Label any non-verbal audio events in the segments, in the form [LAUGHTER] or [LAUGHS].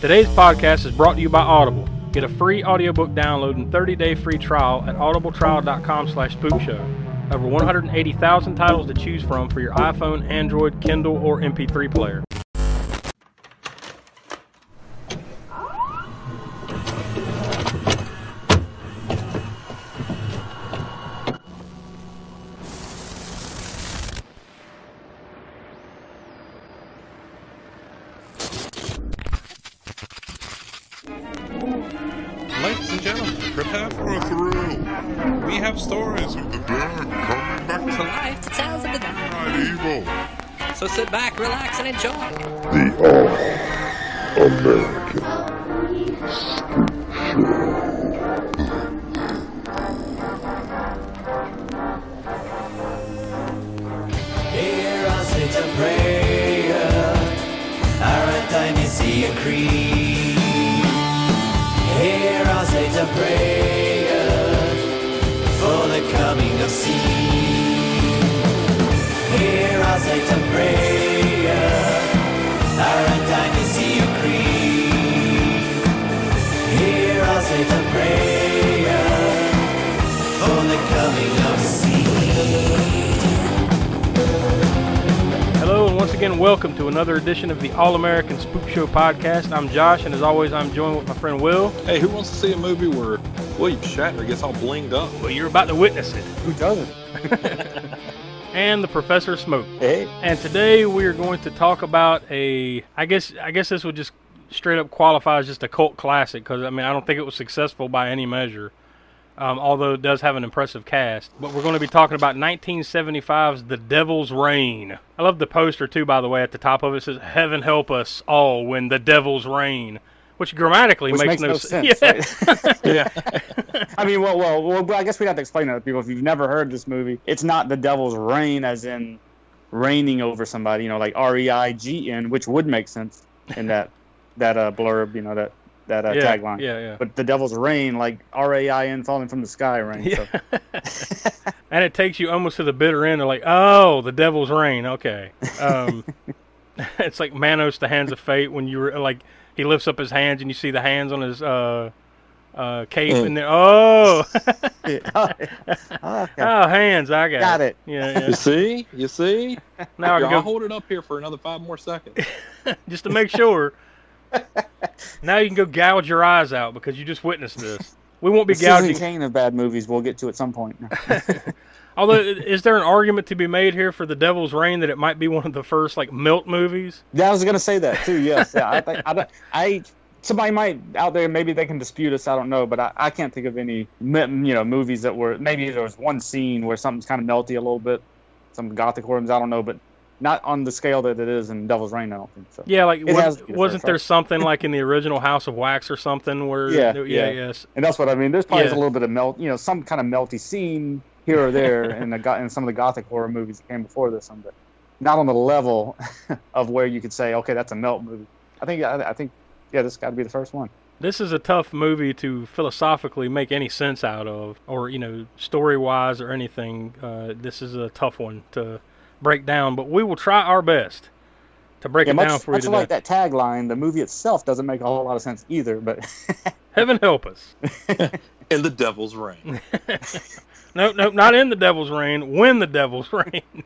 Today's podcast is brought to you by Audible. Get a free audiobook download and 30-day free trial at audibletrial.com slash spookshow. Over 180,000 titles to choose from for your iPhone, Android, Kindle, or MP3 player. Edition of the All American Spook Show podcast. I'm Josh, and as always, I'm joined with my friend Will. Hey, who wants to see a movie where William Shatner gets all blinged up? Well, you're about to witness it. Who doesn't? [LAUGHS] And the Professor Smoke. Hey, And today we are going to talk about a. I guess I guess this would just straight up qualify as just a cult classic because I mean I don't think it was successful by any measure, um, although it does have an impressive cast. But we're going to be talking about 1975's The Devil's Rain. I love the poster too, by the way. At the top of it says "Heaven help us all when the Devil's rain," which grammatically which makes, makes no s- sense. [LAUGHS] Yeah. right? [LAUGHS] Yeah. I mean, well, well, well, I guess we'd have to explain that to people. If you've never heard this movie, it's not the devil's reign, as in reigning over somebody. You know, like R E I G N, which would make sense in that that uh, blurb. You know, that that uh, yeah, tagline. yeah, yeah. But the devil's rain, like R A I N, falling from the sky, reign. So. [LAUGHS] and it takes you almost to the bitter end of like, oh, the devil's rain. Okay. Um, [LAUGHS] it's like Manos, the hands of fate, when you were like, he lifts up his hands and you see the hands on his uh, uh, cape, Mm. and then, oh, oh, [LAUGHS] okay. oh, hands, I got, Got it. Yeah, You see? You see? Now I Here, can I'll go hold it up here for another five more seconds. just to make sure. Now you can go gouge your eyes out because you just witnessed this. We won't be The Citizen gouging. Kane of bad movies. We'll get to at some point. [LAUGHS] Although, is there an argument to be made here for the Devil's Rain that it might be one of the first like melt movies? Yeah, I was gonna say that too. Yes, yeah. I, think, I, I somebody might out there maybe they can dispute us. I don't know, but I, I can't think of any you know movies that were maybe there was one scene where something's kind of melty a little bit, some gothic horrors. I don't know, but not on the scale that it is in Devil's Rain. I don't think so. Yeah, like It wa- has to be the wasn't there something like in the original House of Wax or something where Yeah, yeah, yeah. yes. And that's what I mean. There's probably Yeah. a little bit of melt, you know, some kind of melty scene here or [LAUGHS] there in the in some of the gothic horror movies that came before this one, but not on the level [LAUGHS] of where you could say, okay, that's a melt movie. I think I, I think yeah, this got to be the first one. This is a tough movie to philosophically make any sense out of, or you know, story wise or anything. Uh, this is a tough one to break down, but we will try our best to break Yeah, it down much, for you much today. like that tagline, the movie itself doesn't make a whole lot of sense either. But [LAUGHS] Heaven help us. [LAUGHS] In the devil's reign. [LAUGHS] nope, nope, not in the Devil's Rain. When the Devil's Rain. In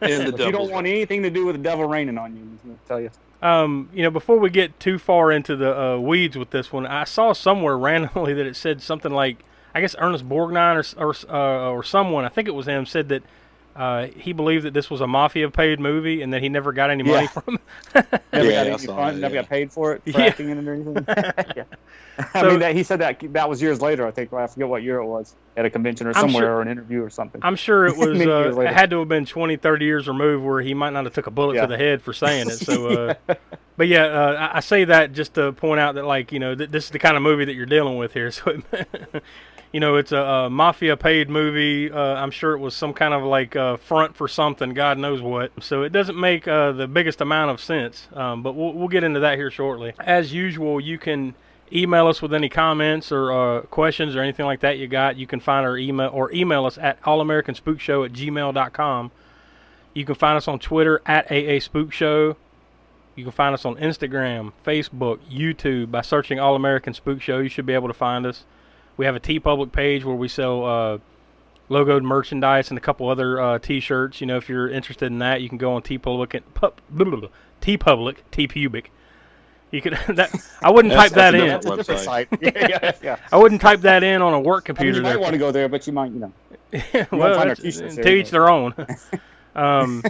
the if you don't want anything to do with the devil raining on you, I'm tell you. Um, you know, before we get too far into the uh, weeds with this one, I saw somewhere randomly that it said something like, I guess Ernest Borgnine or or, uh, or someone, I think it was him, said that uh, he believed that this was a mafia paid movie and that he never got any money Yeah. from [LAUGHS] [LAUGHS] Never Yeah, got fun, that, never yeah. got paid for it for Yeah. acting in it or anything. [LAUGHS] yeah. I So- mean, that, he said that that was years later. I think I forget what year it was at a convention or somewhere sure- or an interview or something. I'm sure it was, uh, it had to have been 20, 30 years removed where he might not have took a bullet to the head for saying it. So, uh, but yeah, uh, I, I say that just to point out that, like, you know, th- this is the kind of movie that you're dealing with here. So, it, you know, it's a, a mafia paid movie. Uh, I'm sure it was some kind of like uh, front for something, God knows what. So it doesn't make uh, the biggest amount of sense. Um, but we'll, we'll get into that here shortly. As usual, you can email us with any comments or uh, questions or anything like that you got. You can find our email or email us at allamericanspookshow at gmail.com. You can find us on Twitter at AA Spook Show. You can find us on Instagram, Facebook, YouTube by searching All American Spook Show. You should be able to find us. We have a T Public page where we sell uh, logoed merchandise and a couple other uh, T-shirts. You know, if you're interested in that, you can go on T Public and pub, T Public T Pubic. You could [LAUGHS] that I wouldn't type that in. That's a different Website. site. [LAUGHS] yeah, yeah, yeah. [LAUGHS] I wouldn't type that in on a work I mean, computer. you might there. want to go there, but you might, you know. well, find our that's- t-shirts to each their own. um,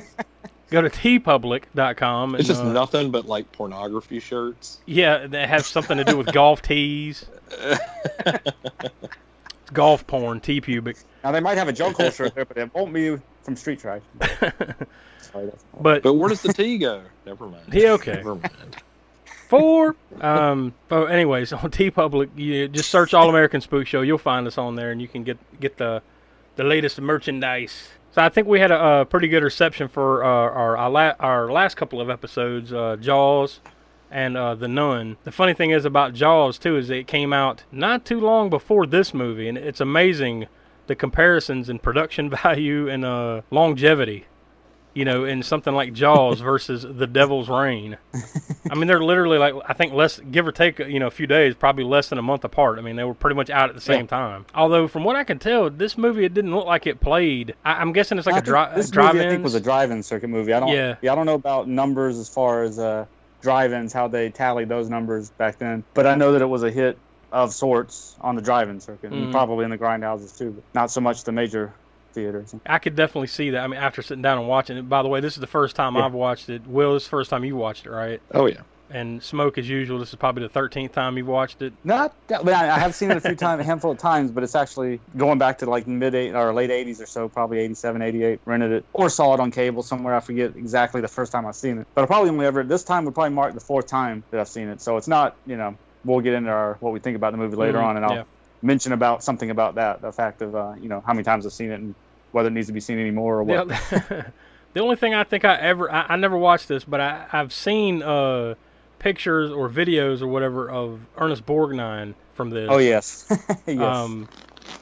go to tpublic.com. And, It's just uh, nothing but like pornography shirts. Yeah, that has something to do with golf tees. It's [LAUGHS] golf porn, T pubic. Now they might have a junk hole shirt there, but it won't be from Street Trash. [LAUGHS] Sorry, but But where does the T go? Never mind. Yeah, okay. Never mind. four. Um. But anyways, on T Public, you just search All American Spook Show. You'll find us on there, and you can get get the the latest merchandise. So I think we had a, a pretty good reception for uh, our our, la- our last couple of episodes, uh, Jaws and uh, The Nun. The funny thing is about Jaws too is it came out not too long before this movie, and it's amazing the comparisons in production [LAUGHS] value and uh, longevity. You know, in something like Jaws versus The Devil's Rain. I mean, they're literally like I think less, give or take, you know, a few days, probably less than a month apart. I mean, they were pretty much out at the same Yeah. time. Although, from what I can tell, this movie it didn't look like it played. I, I'm guessing it's like I a, dri- This drive-in. movie, I think, was a drive-in circuit movie. I don't. Yeah. Yeah. I don't know about numbers as far as uh, drive-ins, how they tallied those numbers back then. But I know that it was a hit of sorts on the drive-in circuit, Mhm. and probably in the grindhouses too. But not so much the major theaters. I could definitely see that. I mean, after sitting down and watching it. By the way, this is the first time Yeah. I've watched it. Will, this is the first time you watched it, right? Oh yeah. And Smoke, as usual, this is probably the thirteenth time you've watched it. Not that, but I I have seen it a few [LAUGHS] times, a handful of times, but it's actually going back to like mid eight or late 80s or so, probably 87, 88. Rented it or saw it on cable somewhere. I forget exactly the first time I've seen it, but I probably only ever this time would probably mark the fourth time that I've seen it. So it's not, you know, we'll get into our what we think about the movie later Mhm, on, and I'll yeah. mention about something about that, the fact of uh, you know how many times I've seen it and whether it needs to be seen anymore or what. The, [LAUGHS] the only thing I think I ever I, I never watched this, but I, I've seen uh, pictures or videos or whatever of Ernest Borgnine from this. Oh yes, [LAUGHS] yes. Um,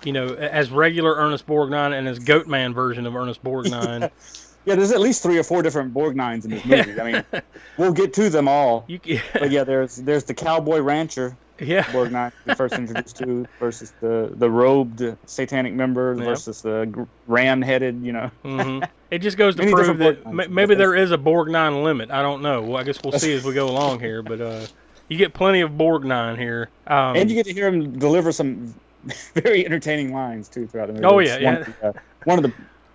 you know, as regular Ernest Borgnine and as Goatman version of Ernest Borgnine. [LAUGHS] yeah, there's at least three or four different Borgnines in this movie. I mean, we'll get to them all. you, But yeah, there's there's the cowboy rancher yeah, [LAUGHS] Borgnine we first introduced to versus the the robed satanic members Yep. versus the ram-headed, you know. hmm It just goes [LAUGHS] to prove that Borgnines. maybe there is a Borgnine limit. I don't know. Well, I guess we'll see as we go along here. But uh, you get plenty of Borgnine here. Um, and you get to hear him deliver some [LAUGHS] very entertaining lines too throughout the movie. Oh, It's yeah, one yeah. Of the, uh, one of the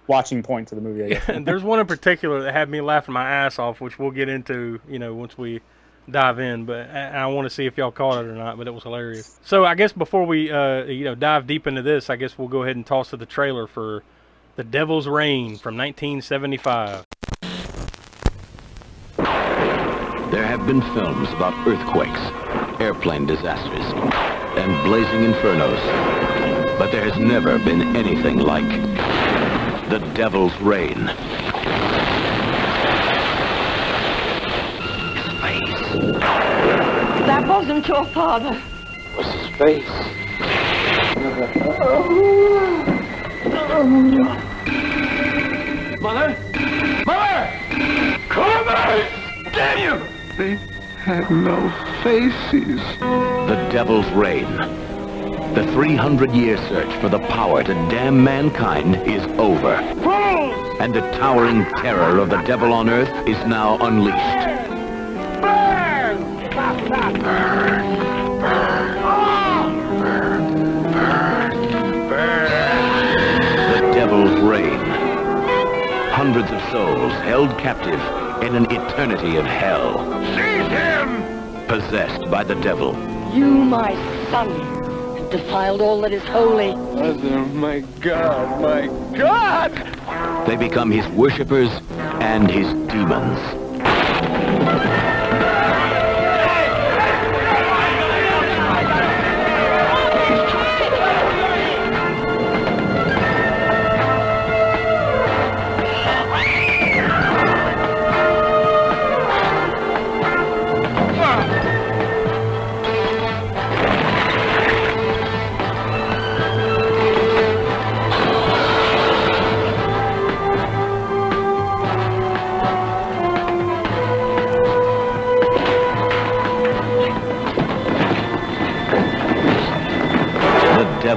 watching points of the movie, I guess. and there's one in particular that had me laughing my ass off, which we'll get into, you know, once we dive in. But I, I want to see if y'all caught it or not. But it was hilarious. So I guess before we, uh, you know, dive deep into this, I guess we'll go ahead and toss to the trailer for "The Devil's Rain" from 1975. There have been films about earthquakes, airplane disasters, and blazing infernos. But there has never been anything like the Devil's Rain. His face That wasn't your father. was his face. Mother! Mother! Come back! Damn you! They had no faces. The Devil's Rain. The 300-year search for the power to damn mankind is over. And the towering terror of the devil on earth is now unleashed. The Devil's Rain. Hundreds of souls held captive in an eternity of hell. Seize him! Possessed by the devil. You, my son, have defiled all that is holy. Mother, my God, my God! They become his worshippers and his demons.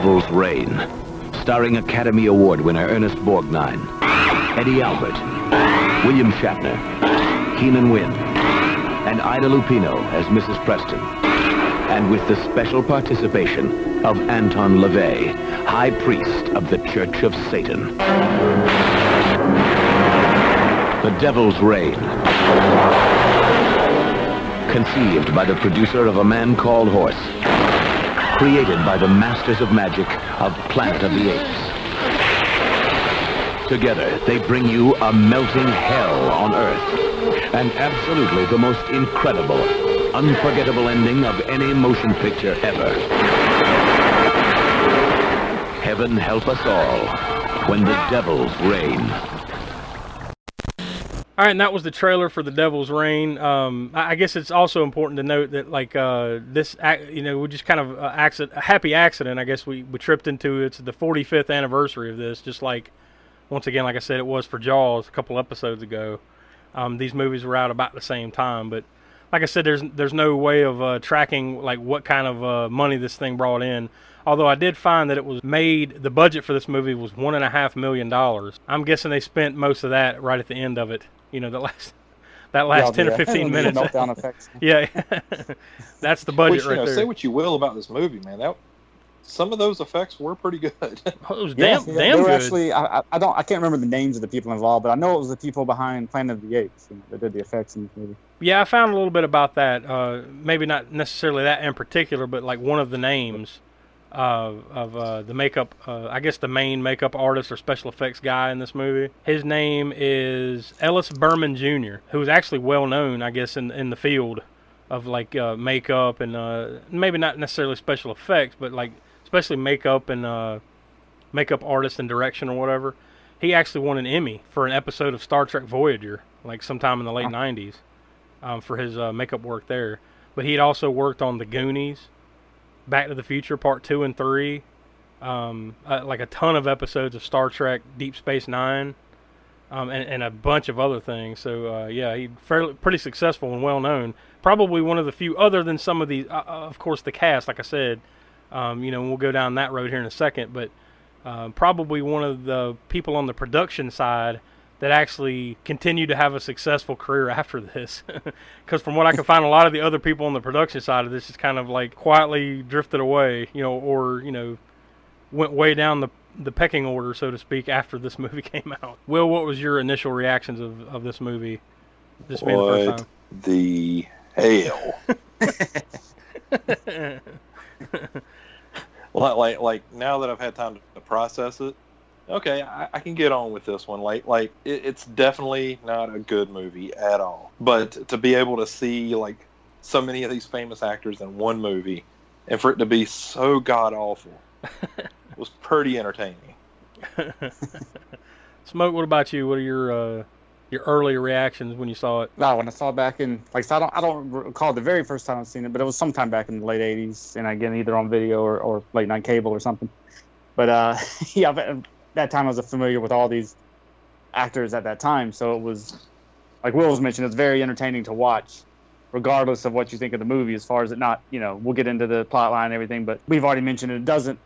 Devil's Rain, starring Academy Award winner Ernest Borgnine, Eddie Albert, William Shatner, Keenan Wynn, and Ida Lupino as Mrs. Preston, and with the special participation of Anton LaVey, High Priest of the Church of Satan. The Devil's Rain. Conceived by the producer of A Man Called Horse. Created by the masters of magic of Planet of the Apes. Together, they bring you a melting hell on Earth. And absolutely the most incredible, unforgettable ending of any motion picture ever. Heaven help us all when the devils rain. All right, and that was the trailer for The Devil's Rain. Um, I guess it's also important to note that, like, uh, this, you know, we just kind of uh, accident, a happy accident. I guess we, we tripped into. It. It's the 45th anniversary of this. Just like, once again, like I said, it was for Jaws a couple episodes ago. Um, these movies were out about the same time, but like I said, there's there's no way of uh, tracking like what kind of uh, money this thing brought in. Although I did find that it was made, the budget for this movie was one and a half million dollars. I'm guessing they spent most of that right at the end of it. You know, the last that last Yeah, ten or fifteen minutes. meltdown [LAUGHS] effects. yeah, [LAUGHS] that's the budget Which, you right know, there. say what you will about this movie, man. That some of those effects were pretty good. [LAUGHS] Oh, it was Yeah, damn, yeah, damn they were good. actually. I, I- I don't. I can't remember the names of the people involved, but I know it was the people behind Planet of the Apes you know, that did the effects in this movie. Yeah, I found a little bit about that. Uh, maybe not necessarily that in particular, but like one of the names uh, of uh, the makeup, uh, I guess the main makeup artist or special effects guy in this movie. His name is Ellis Burman Jr., who is actually well known, I guess, in in the field of like uh, makeup and uh, maybe not necessarily special effects, but like especially makeup and uh, makeup artist and direction or whatever. He actually won an Emmy for an episode of Star Trek Voyager, like sometime in the late '90s um, for his uh, makeup work there. But he'd also worked on The Goonies, Back to the Future Part Two and Three, um, uh, like a ton of episodes of Star Trek Deep Space Nine, um, and, and a bunch of other things. So uh, yeah, he's fairly pretty successful and well known. Probably one of the few, other than some of these, uh, uh, of course, the cast. Like I said, um, you know, we'll go down that road here in a second. But uh, probably one of the people on the production side that actually continue to have a successful career after this. [LAUGHS] Because from what I can find, a lot of the other people on the production side of this is kind of like quietly drifted away, you know, or you know, went way down the the pecking order, so to speak, after this [LAUGHS] movie came out. Will, what was your initial reactions of, of this movie? This being the What first the hell? [LAUGHS] time. like, like, like now that I've had time to process it, okay, I, I can get on with this one. Like, like it, it's definitely not a good movie at all. But to be able to see like so many of these famous actors in one movie, and for it to be so god awful, [LAUGHS] was pretty entertaining. [LAUGHS] Smoke, what about you? What are your uh, your early reactions when you saw it? No, when I saw it back in, like, so I don't, I don't recall the very first time I've seen it, but it was sometime back in the late '80s, and again, either on video or, or late night cable or something. But uh, [LAUGHS] yeah, but that time I was familiar with all these actors at that time, so it was, like Will was mentioned, it's very entertaining to watch, regardless of what you think of the movie. As far as it not, you know, we'll get into the plot line and everything, but we've already mentioned it doesn't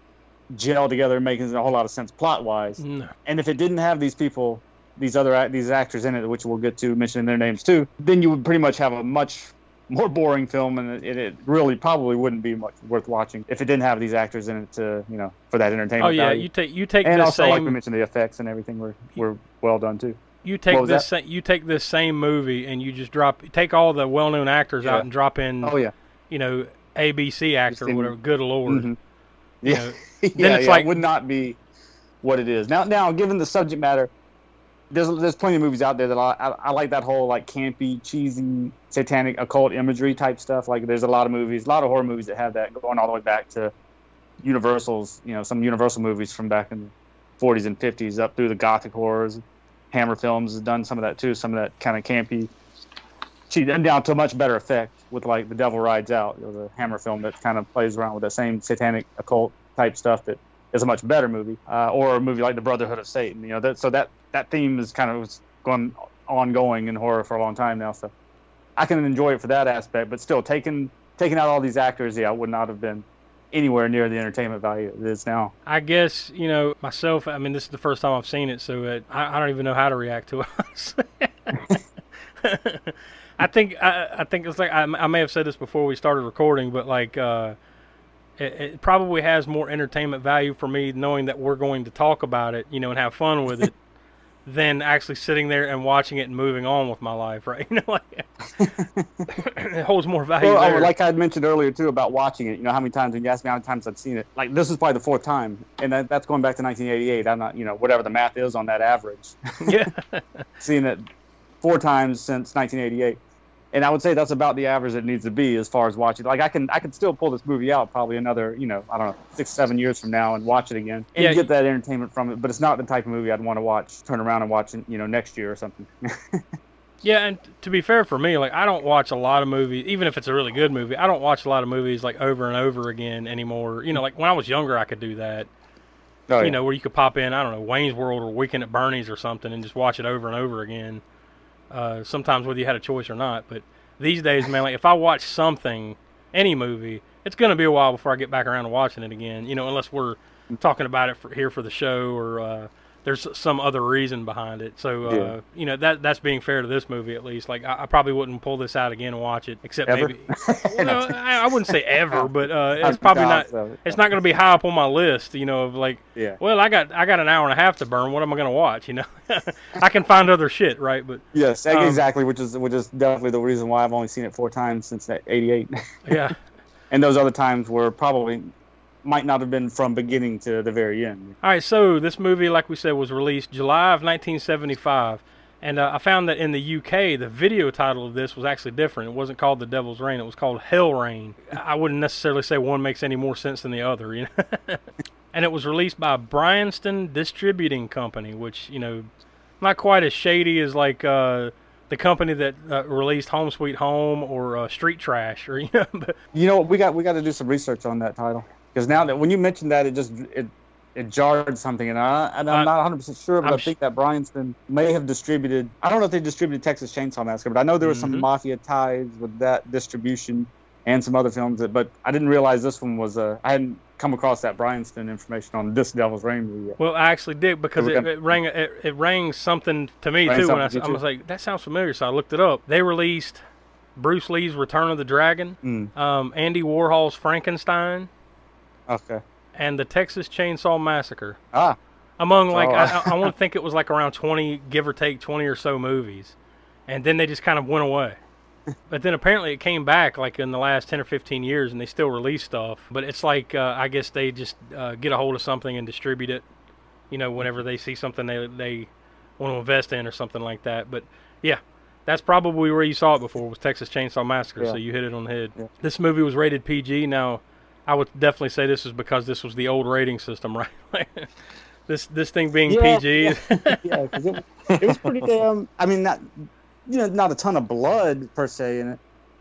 gel together, making a whole lot of sense plot wise. No. And if it didn't have these people, these other these actors in it, which we'll get to mentioning their names too, then you would pretty much have a much more boring film, and it, it really probably wouldn't be much worth watching if it didn't have these actors in it to you know for that entertainment. Oh yeah, value. you take you take and this also like we mentioned, the effects and everything were were well done too. you take this sa- you take this same movie and you just drop take all the well known actors Yeah. out and drop in Oh yeah, you know ABC actor whatever. Good lord. Mhm. You yeah, know, [LAUGHS] yeah, then it's yeah, like- it would not be what it is now. Now, given the subject matter, there's there's plenty of movies out there that I, I, I like that whole like campy, cheesy, satanic, occult imagery type stuff. Like there's a lot of movies, a lot of horror movies that have that going all the way back to Universal's, you know, some Universal movies from back in the 40s and 50s up through the Gothic horrors. Hammer Films has done some of that too, some of that kind of campy, cheesy, and down to a much better effect with like The Devil Rides Out, you know, the Hammer film that kind of plays around with that same satanic occult type stuff that is a much better movie, uh, or a movie like The Brotherhood of Satan. You know, that so that that theme is kind of going ongoing in horror for a long time now. So I can enjoy it for that aspect, but still taking taking out all these actors, yeah, would not have been anywhere near the entertainment value it is now. I guess you know myself. I mean, this is the first time I've seen it, so it, I, I don't even know how to react to it. [LAUGHS] I think I, I think it's like I, I may have said this before we started recording, but like uh, it, it probably has more entertainment value for me knowing that we're going to talk about it, you know, and have fun with it, than actually sitting there and watching it and moving on with my life. Right? [LAUGHS] You know, like it [LAUGHS] holds more value. Well, oh, like I had mentioned earlier too about watching it. You know how many times when you asked me how many times I'd seen it, like this is probably the fourth time, and that, that's going back to 1988. I'm not, you know, whatever the math is on that average. yeah. [LAUGHS] seen it four times since 1988, and I would say that's about the average it needs to be as far as watching. Like I can I can still pull this movie out probably another you know I don't know six seven years from now and watch it again and Yeah. get that entertainment from it. But it's not the type of movie I'd want to watch turn around and watch it you know next year or something. [LAUGHS] Yeah, and to be fair for me, like I don't watch a lot of movies, even if it's a really good movie. I don't watch a lot of movies like over and over again anymore. You know, like when I was younger, I could do that. Oh, you know, where you could pop in, I don't know, Wayne's World or Weekend at Bernie's or something, and just watch it over and over again. Uh, sometimes whether you had a choice or not. But these days, man, like if I watch something, any movie, it's gonna be a while before I get back around to watching it again. You know, unless we're talking about it for, here for the show or uh, there's some other reason behind it. So uh, Yeah. you know that that's being fair to this movie at least. Like I, I probably wouldn't pull this out again and watch it, except Ever? maybe. well, [LAUGHS] I, I wouldn't say ever, but uh, it's probably not. It's not going to be high up on my list. You know, of like, Yeah. well, I got I got an hour and a half to burn. What am I going to watch? You know, [LAUGHS] I can find other shit, right? But Yes, Um, exactly. Which is which is definitely the reason why I've only seen it four times since that '88, yeah, [LAUGHS] and those other times were probably might not have been from beginning to the very end. All right, so this movie, like we said, was released July of 1975, and uh, I found that in the UK, the video title of this was actually different. It wasn't called The Devil's Rain; it was called Hell Rain. I wouldn't necessarily say one makes any more sense than the other, you know. [LAUGHS] and it was released by Bryanston Distributing Company, which you know, not quite as shady as like. Uh, the company that uh, released Home Sweet Home or uh, Street Trash, or [LAUGHS] you know, but You know, we got we got to do some research on that title because now that when you mentioned that, it just it it jarred something, and I and I'm Uh, not 100 percent sure, but I'm i think that Bryanston may have distributed. I don't know if they distributed Texas Chainsaw Massacre, but I know there was Mhm. some mafia ties with that distribution and some other films. That, but I didn't realize this one was a. I hadn't come across that Bryanston information on this Devil's Rain movie yet. Well, I actually did because it, it rang it, it rang something to me Rang too. When I, to I was like, that sounds familiar, so I looked it up. They released Bruce Lee's Return of the Dragon, Mm, um, Andy Warhol's Frankenstein, okay. and the Texas Chainsaw Massacre. Ah, Among like, Oh. I, I, I want to think it was like around twenty, give or take twenty or so movies, and then they just kind of went away. [LAUGHS] But then apparently it came back like in the last ten or fifteen years, and they still release stuff. But it's like uh, I guess they just uh, get a hold of something and distribute it. You know, whenever they see something they they want to invest in or something like that. But yeah, that's probably where you saw it before was Texas Chainsaw Massacre. Yeah. So you hit it on the head. Yeah. This movie was rated PG. Now, I would definitely say this is because this was the old rating system, [LAUGHS] right? this this thing being Yeah, PG. yeah, [LAUGHS] because it, it was pretty damn. I mean, not you know, not a ton of blood per se in it,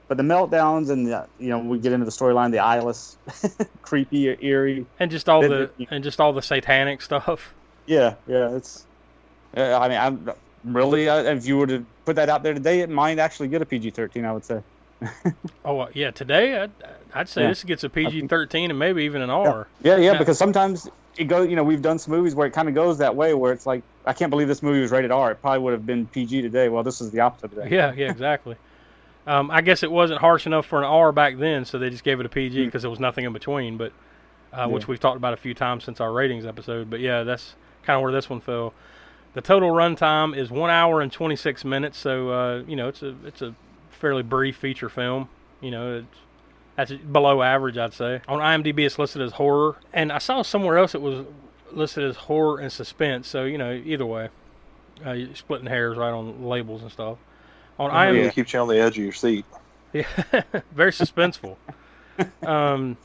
but the meltdowns and the you know we get into the storyline, the eyeless, [LAUGHS] creepy, eerie. and just all the and just all the satanic stuff. Yeah, yeah, it's. I mean, I'm really. Uh, if you were to put that out there today, it might actually get a PG-13. I would say. Oh uh, yeah, today I'd, I'd say Yeah. this gets a PG thirteen and maybe even an R. Yeah, yeah, Yeah. because sometimes it goes. You know, we've done some movies where it kind of goes that way, where it's like, I can't believe this movie was rated R. It probably would have been PG today. Well, this is the opposite of that. Yeah, yeah, exactly. um, I guess it wasn't harsh enough for an R back then, so they just gave it a PG because there was nothing in between. But uh, which Hmm. We've talked about a few times since our ratings episode. But yeah, that's kind of where this one fell. The total runtime is one hour and twenty six minutes, so uh, you know it's a it's a fairly brief feature film. You know, it's that's below average, I'd say. On IMDb, it's listed as horror, and I saw somewhere else it was listed as horror and suspense. So you know, either way, uh, you're splitting hairs right on labels and stuff. On Yeah. IMDb, It keeps you on the edge of your seat. [LAUGHS] yeah, [LAUGHS] very suspenseful. [LAUGHS] um,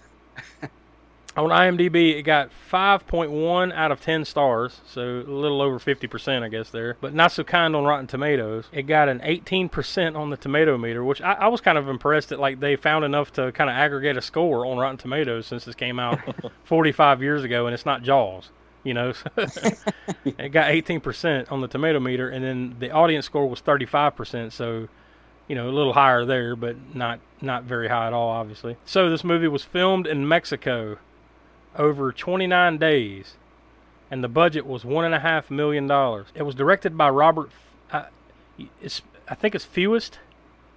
on IMDb, it got 5.1 out of 10 stars, so a little over 50%, I guess, there. But not so kind on Rotten Tomatoes. It got an 18% on the tomato meter, which I, I was kind of impressed that like they found enough to kind of aggregate a score on Rotten Tomatoes since this came out [LAUGHS] 45 years ago, and it's not Jaws. You know, [LAUGHS] [LAUGHS] it got 18% on the tomato meter, and then the audience score was 35%. So, you know, a little higher there, but not not very high at all, obviously. So this movie was filmed in Mexico over 29 days, and the budget was one and a half million dollars. It was directed by Robert. Uh, it's, I think it's Fewest.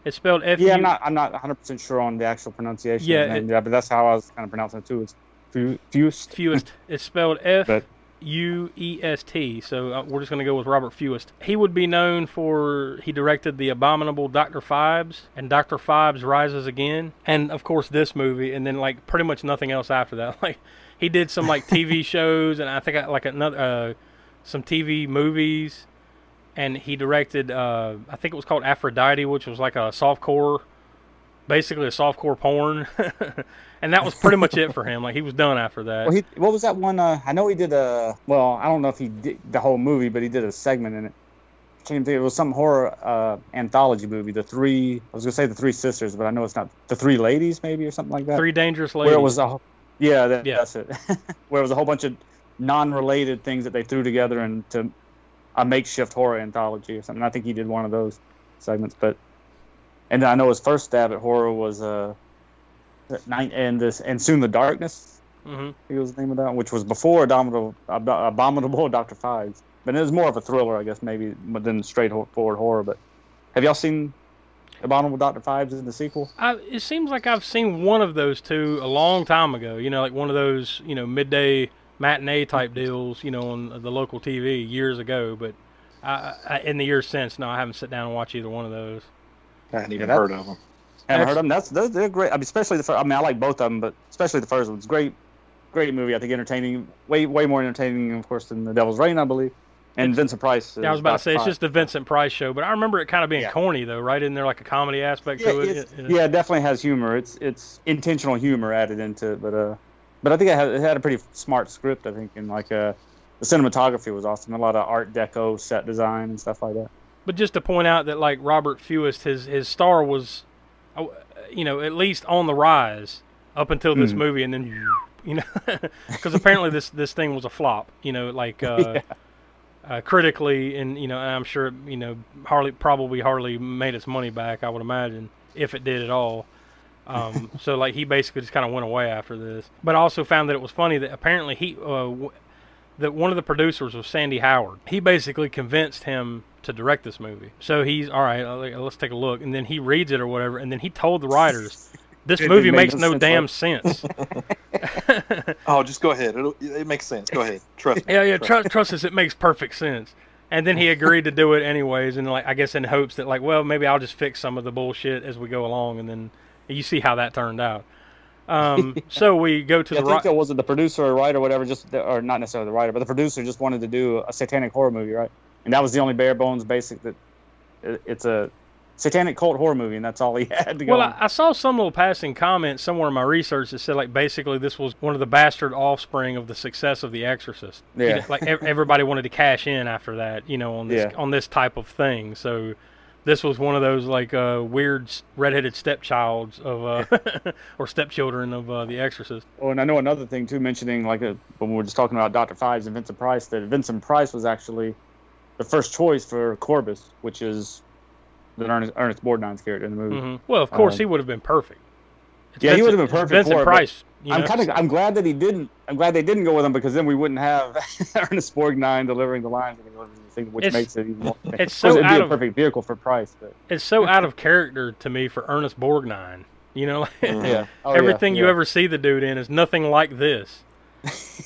It's spelled F. Yeah, I'm not. I'm not 100 percent sure on the actual pronunciation. Yeah, of the name, it- yeah, but that's how I was kind of pronouncing it too. It's Fused. Fewest. It's spelled F But- U E S T. So uh, we're just going to go with Robert Fuest. He would be known for he directed the abominable Doctor Phibes and Doctor Phibes Rises Again, and of course this movie, and then like pretty much nothing else after that. [LAUGHS] Like he did some like TV [LAUGHS] shows, and I think I- like another uh, some TV movies, and he directed uh, I think it was called Aphrodite, which was like a softcore, basically a softcore porn. [LAUGHS] And that was pretty much it for him. Like he was done after that. Well, he, what was that one? Uh, I know he did a. Well, I don't know if he did the whole movie, but he did a segment in it. I can't think. It was some horror uh, anthology movie. The three. I was gonna say the three sisters, but I know it's not. The three ladies, maybe or something like that. Three dangerous Where ladies. it was a. Yeah, that, Yeah. that's it. [LAUGHS] Where it was a whole bunch of non-related things that they threw together into a makeshift horror anthology or something. I think he did one of those segments, but. And I know his first stab at horror was uh, night and this and soon the darkness. Mm-hmm. I think was the name of that, one, which was before Abominable, Abominable [LAUGHS] Doctor Phibes. But it was more of a thriller, I guess, maybe than straightforward horror. But have y'all seen Abominable Doctor Phibes in the sequel? I, it seems like I've seen one of those two a long time ago. You know, like one of those you know midday matinee type deals. You know, on the local TV years ago. But I, I, in the years since, no, I haven't sat down and watched either one of those. I hadn't even that- heard of them. Haven't heard of them. That's they're, they're great. I mean, especially the first. I mean, I like both of them, but especially the first one's great. Great movie. I think entertaining. Way way more entertaining, of course, than The Devil's Rain, I believe. And Vincent Price. Yeah, I was about to say it's just the Vincent Price show, but I remember it kind of being Yeah. corny though, right? Isn't there like a comedy aspect yeah, to it? it's- Yeah, yeah, it definitely has humor. It's it's intentional humor added into it, but uh, but I think it had, it had a pretty smart script. I think, and like uh, the cinematography was awesome. A lot of Art Deco set design and stuff like that. But just to point out that like Robert Fuest, his his star was, uh, you know, at least on the rise up until this Mhm. movie, and then [LAUGHS] you know, because apparently this this thing was a flop. You know, like uh, [LAUGHS] uh, critically, and you know, and I'm sure you know hardly probably hardly made its money back. I would imagine if it did at all. Um, [LAUGHS] so like he basically just kind of went away after this. But I also found that it was funny that apparently he uh, that one of the producers was Sandy Howard. He basically convinced him to direct this movie. So he's all right. uh, Let's take a look, and then he reads it or whatever, and then he told the writers, "This It movie makes no no sense, damn right? sense." [LAUGHS] [LAUGHS] Oh, just go ahead. It'll, it makes sense. Go ahead. Trust me. yeah, yeah. Trust Trust, trust us, it makes perfect sense. And then he agreed to do it anyways, and like I guess in hopes that like, well, maybe I'll just fix some of the bullshit as we go along, and then you see how that turned out. Um, [LAUGHS] so we go to Yeah, I think that was it the producer or writer, or whatever. Just or not necessarily the writer, but the producer just wanted to do a satanic horror movie, right? And that was the only bare bones basic that it- it's a satanic cult horror movie, and that's all he [LAUGHS] had to go. Well. I, I saw some little passing comment somewhere in my research that said like basically this was one of the bastard offspring of the success of The Exorcist. You Yeah. know, like ev- everybody wanted to cash in after that, you know, on this [LAUGHS] Yeah. on this type of thing. So this was one of those like uh, weird redheaded stepchilds of uh, [LAUGHS] or stepchildren of uh, The Exorcist. Oh, and I know another thing too, mentioning like uh when we were just talking about Doctor Phibes and Vincent Price, that Vincent Price was actually the first choice for Corbis, which is the Ernest, Ernest Borgnine's character in the movie. hmm Well, of course Um, he would have been perfect. It's Yeah, he would have been perfect Vincent for it, Price. I'm know, kind of I'm glad that he didn't. I'm glad they didn't go with him because then we wouldn't have [LAUGHS] Ernest Borgnine delivering the lines, and delivering the thing, which It's- makes it even more. [LAUGHS] it's so [LAUGHS] it'd be out a of- perfect vehicle for Price, but it's so out of character to me for Ernest Borgnine. You know, mm-hmm. yeah, Oh, yeah, everything you yeah. ever see the dude in is nothing like this.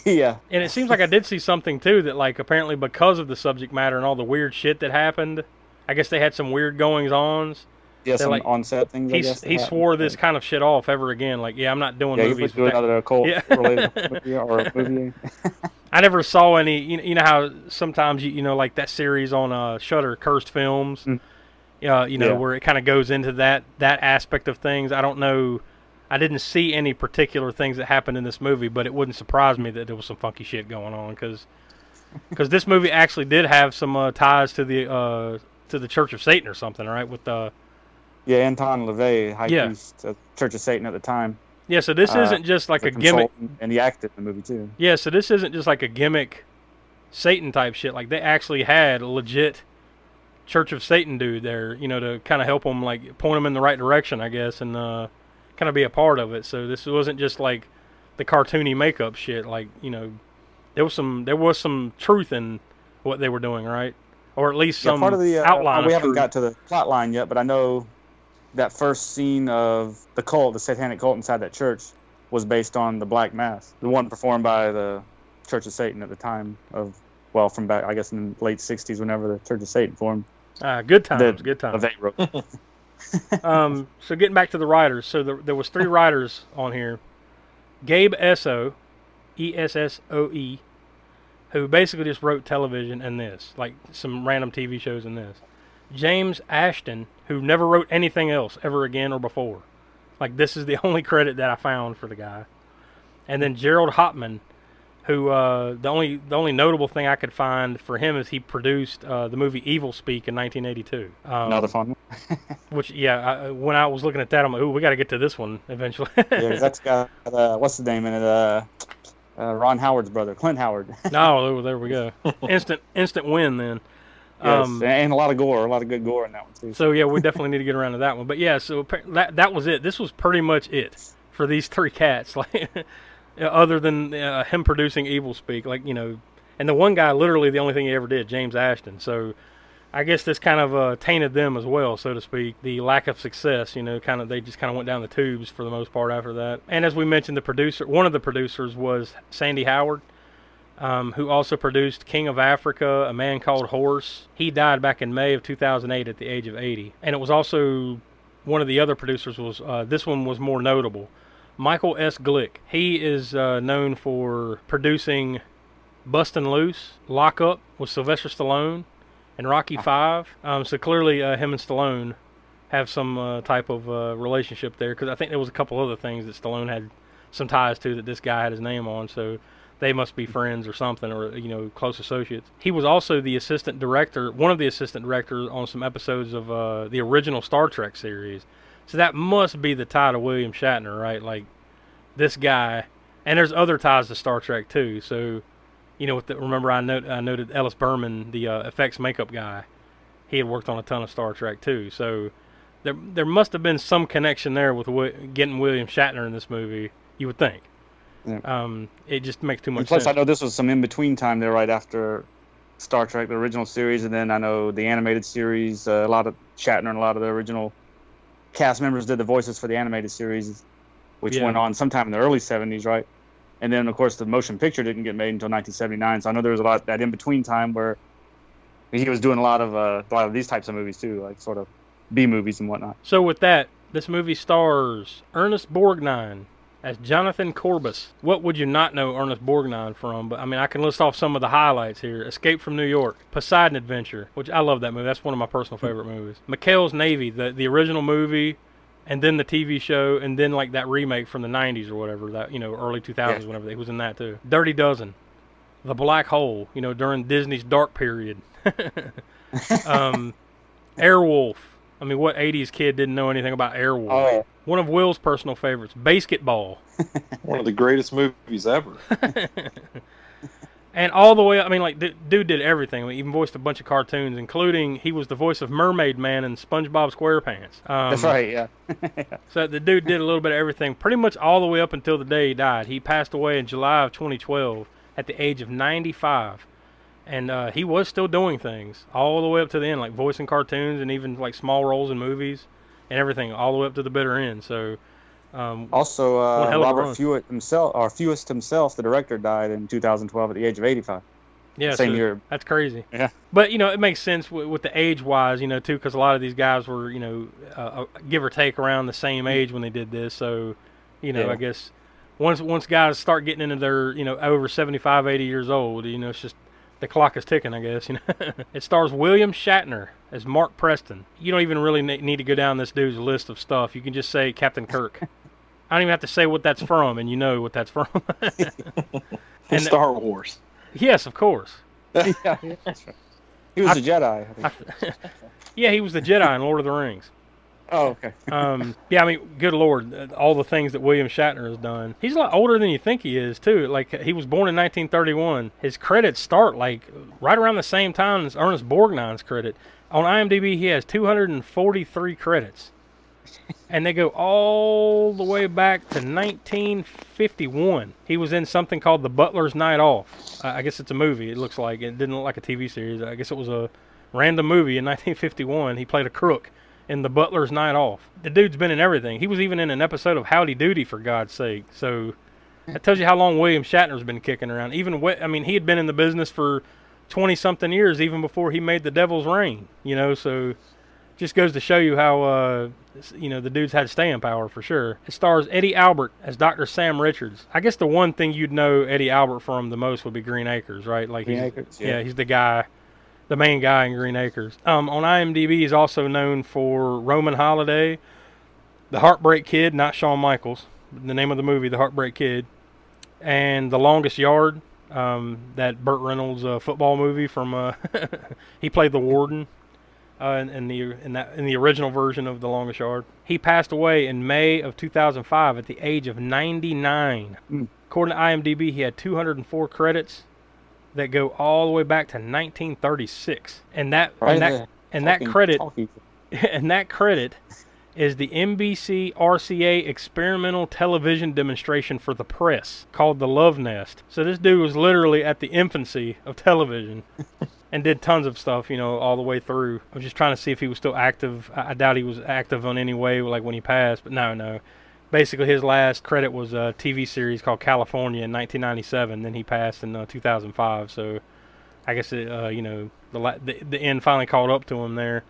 yeah. And it seems like I did see something too that like apparently because of the subject matter and all the weird shit that happened, I guess they had some weird goings ons. Yeah, some like- on-set things. I He guess, he swore happened. this kind of shit off ever again. Like, yeah, I'm not doing Yeah, movies. do another occult [LAUGHS] Yeah. related movie or movie. [LAUGHS] I never saw any. You know, you know how sometimes you you know like that series on uh, Shudder, Cursed Films. Mm. Uh, you know Yeah. where it kind of goes into that that aspect of things. I don't know. I didn't see any particular things that happened in this movie, but it wouldn't surprise me that there was some funky shit going on because because [LAUGHS] this movie actually did have some uh, ties to the uh, to the Church of Satan or something, right? With the Yeah, Anton LaVey, high Yeah. priest of Church of Satan at the time. yeah. So this Uh, isn't just like a gimmick. and he acted in the movie too. Yeah, so this isn't just like a gimmick Satan type shit. Like they actually had a legit Church of Satan dude there, you know, to kind of help them, like point them in the right direction, I guess, and uh, kind of be a part of it. So this wasn't just like the cartoony makeup shit. Like you know, there was some there was some truth in what they were doing, right? Or at least Yeah, some part of the uh, outline. we of haven't truth. got to the plot line yet, but I know that first scene of the cult, the satanic cult inside that church, was based on the Black Mass, the one performed by the Church of Satan at the time of, well, from back I guess in the late '60s, whenever the Church of Satan formed. Ah, good times, The- good times. [LAUGHS] [LAUGHS] Um, so getting back to the writers, so there, there was three writers on here: Gabe Essoe, E S S O E, who basically just wrote television and this, like some random TV shows and this. James Ashton, who never wrote anything else ever again or before. Like this is the [LAUGHS] only credit that I found for the guy. And then Gerald Hopman, who uh, the only the only notable thing I could find for him is he produced uh, the movie Evil Speak in 1982. Um, Another fun one. [LAUGHS] which, yeah, I, when I was looking at that, I'm like, ooh, we got to get to this one eventually. yeah, [LAUGHS] that's got uh, what's the name in it? Uh, uh, Ron Howard's brother, Clint Howard. oh, there we go. Instant, instant win then. Yes, Um, and a lot of gore, a lot of good gore in that one too. so yeah, we definitely need to get around to that one. But yeah, so that that was it. This was pretty much it for these three cats. [LAUGHS] Like, other than uh, him producing Evil Speak, like you know, and the one guy literally the only thing he ever did, James Ashton. So. I guess this kind of uh, tainted them as well, so to speak. The lack of success, you know, kind of they just kind of went down the tubes for the most part after that. And as we mentioned, the producer, one of the producers was Sandy Howard, um, who also produced King of Africa, A Man Called Horse. He died back in May of 2008 at the age of 80. And it was also one of the other producers was uh, this one was more notable. Michael S. Glick. He is uh, known for producing Bustin' Loose, Lock Up with Sylvester Stallone, and Rocky Five. Um, so clearly, uh, him and Stallone have some uh, type of uh, relationship there because I think there was a couple other things that Stallone had some ties to that this guy had his name on. So they must be friends or something, or you know, close associates. He was also the assistant director, one of the assistant directors on some episodes of uh, the original Star Trek series. So that must be the tie to William Shatner, right? Like this guy, and there's other ties to Star Trek too. So you know, the, remember I, note, I noted Ellis Burman, the uh, effects makeup guy. He had worked on a ton of Star Trek too. So there there must have been some connection there with wi- getting William Shatner in this movie. You would think. Yeah. Um, it just makes too much And plus, sense. I know this was some in between time there, right after Star Trek, the original series, and then I know the animated series. Uh, a lot of Shatner and a lot of the original cast members did the voices for the animated series, which Yeah. went on sometime in the early '70s, right? And then, of course, the motion picture didn't get made until 1979. So I know there was a lot that in between time where he was doing a lot of uh, a lot of these types of movies too, like sort of B movies and whatnot. So with that, this movie stars Ernest Borgnine as Jonathan Corbis. What would you not know Ernest Borgnine from? But I mean, I can list off some of the highlights here: Escape from New York, Poseidon Adventure, which I love that movie. That's one of my personal favorite movies. McHale's Navy, the the original movie, and then the TV show, and then like that remake from the '90s or whatever, that you know early 2000s, Yeah. whenever he was in that too. Dirty Dozen, The Black Hole, you know during Disney's dark period. [LAUGHS] um, Airwolf. I mean, what '80s kid didn't know anything about Airwolf? Oh. One of Will's personal favorites, BASEketball, [LAUGHS] One of the greatest movies ever. [LAUGHS] and all the way. I mean, like, d- dude did everything. I mean, even voiced a bunch of cartoons, including he was the voice of Mermaid Man in SpongeBob SquarePants. Um, That's right, [LAUGHS] yeah. So the dude did a little bit of everything, pretty much all the way up until the day he died. He passed away in July of 2012 at the age of 95, and uh, he was still doing things all the way up to the end, like voicing cartoons and even like small roles in movies and everything, all the way up to the bitter end. So. Um, Also, uh, hell of a run. Robert Fewett himself, or Fewest himself, the director, died in 2012 at the age of 85. Yeah, Same so year. That's crazy. Yeah. But you know, it makes sense with, with the age wise, you know, too, because a lot of these guys were, you know, uh, uh, give or take around the same age when they did this. So, you know, Yeah. I guess once once guys start getting into their, you know, over 75, 80 years old, you know, it's just the clock is ticking. I guess. You know, [LAUGHS] it stars William Shatner as Mark Preston. You don't even really need to go down this dude's list of stuff. You can just say Captain Kirk. [LAUGHS] I don't even have to say what that's from, and you know what that's from. [LAUGHS] And Star Wars. yes, of course. yeah, yeah. He was I- a Jedi. I think. Yeah, he was the Jedi in Lord of the Rings. Oh, okay. [LAUGHS] Um, yeah, I mean, good lord, all the things that William Shatner has done. He's a lot older than you think he is, too. Like he was born in 1931. His credits start like right around the same time as Ernest Borgnine's credit, On IMDb, he has 243 credits. and they go all the way back to 1951. He was in something called The Butler's Night Off. I guess it's a movie. It looks like it didn't look like a TV series. I guess it was a random movie in [LAUGHS] 1951. He played a crook in The Butler's Night Off. The dude's been in everything. He was even in an episode of Howdy Doody for God's sake. So that tells you how long William Shatner's been kicking around. Even I mean, he had been in the business for 20 something years even before he made The Devil's Rain, you know, so just goes to show you how uh, you know the dude's had staying power for sure. It stars Eddie Albert as Dr. Sam Richards. I guess the one thing you'd know Eddie Albert from the most would be Green Acres, right? Like Green Acres, yeah. yeah. he's the guy, the main guy in Green Acres. Um, on IMDb, he's also known for Roman Holiday, The Heartbreak Kid, not Shawn Michaels, the name of the movie, The Heartbreak Kid, and The Longest Yard. Um, that Burt Reynolds uh, football movie from uh, [LAUGHS] he played the warden uh, in, in the in that in the original version of The Longest Yard. He passed away in May of 2005 at the age of 99. Mm. According to IMDb, he had 204 credits that go all the way back to 1936, and that Right and that there. and that credit talking. [LAUGHS] and that credit is the NBC RCA experimental television demonstration for the press called The Love Nest. So this dude was literally at the infancy of television [LAUGHS] and did tons of stuff, you know, all the way through. I was just trying to see if he was still active. I, I doubt he was active on any way, like when he passed, but no, no. Basically, his last credit was a TV series called California in 1997. Then he passed in uh, 2005. So I guess it, uh, you know the, la- the the end finally caught up to him there.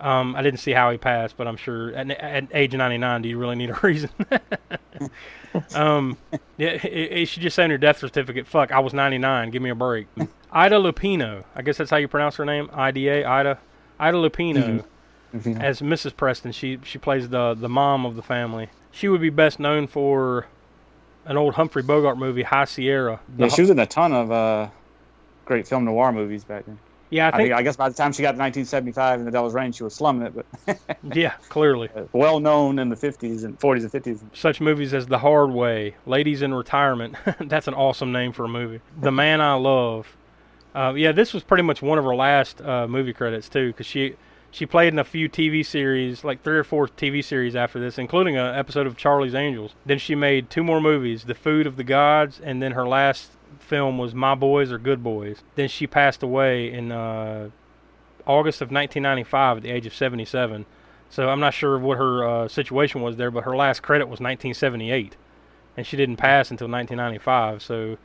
Um, I didn't see how he passed, but I'm sure at, at age 99, do you really need a [LAUGHS] reason? [LAUGHS] um, yeah, it, it should just say on your death certificate, "Fuck, I was 99. Give me a break." Ida Lupino, I guess that's how you pronounce her name. IDA, Ida, Ida Lupino, Mhm. as Mrs. Preston. She she plays the the mom of the family. She would be best known for an old Humphrey Bogart movie, High Sierra. Yeah, she was in a ton of uh, great film noir movies back then. Yeah, I I, think. think, I guess by the time she got to 1975 and The Devil's Rain, she was slumming it, but [LAUGHS] yeah, clearly. well known in the 50s and 40s and 50s. Such movies as The Hard Way, Ladies in Retirement. [LAUGHS] That's an awesome name for a movie. The Man I Love. Uh, yeah, this was pretty much one of her last uh, movie credits too, because she she played in a few TV series, like three or four TV series after this, including an episode of Charlie's Angels. Then she made two more movies, The Food of the Gods, and then her last film was My Boys Are Good Boys. Then she passed away in uh, August of 1995 at the age of 77. So I'm not sure what her uh, situation was there, but her last credit was 1978, and she didn't pass until 1995. So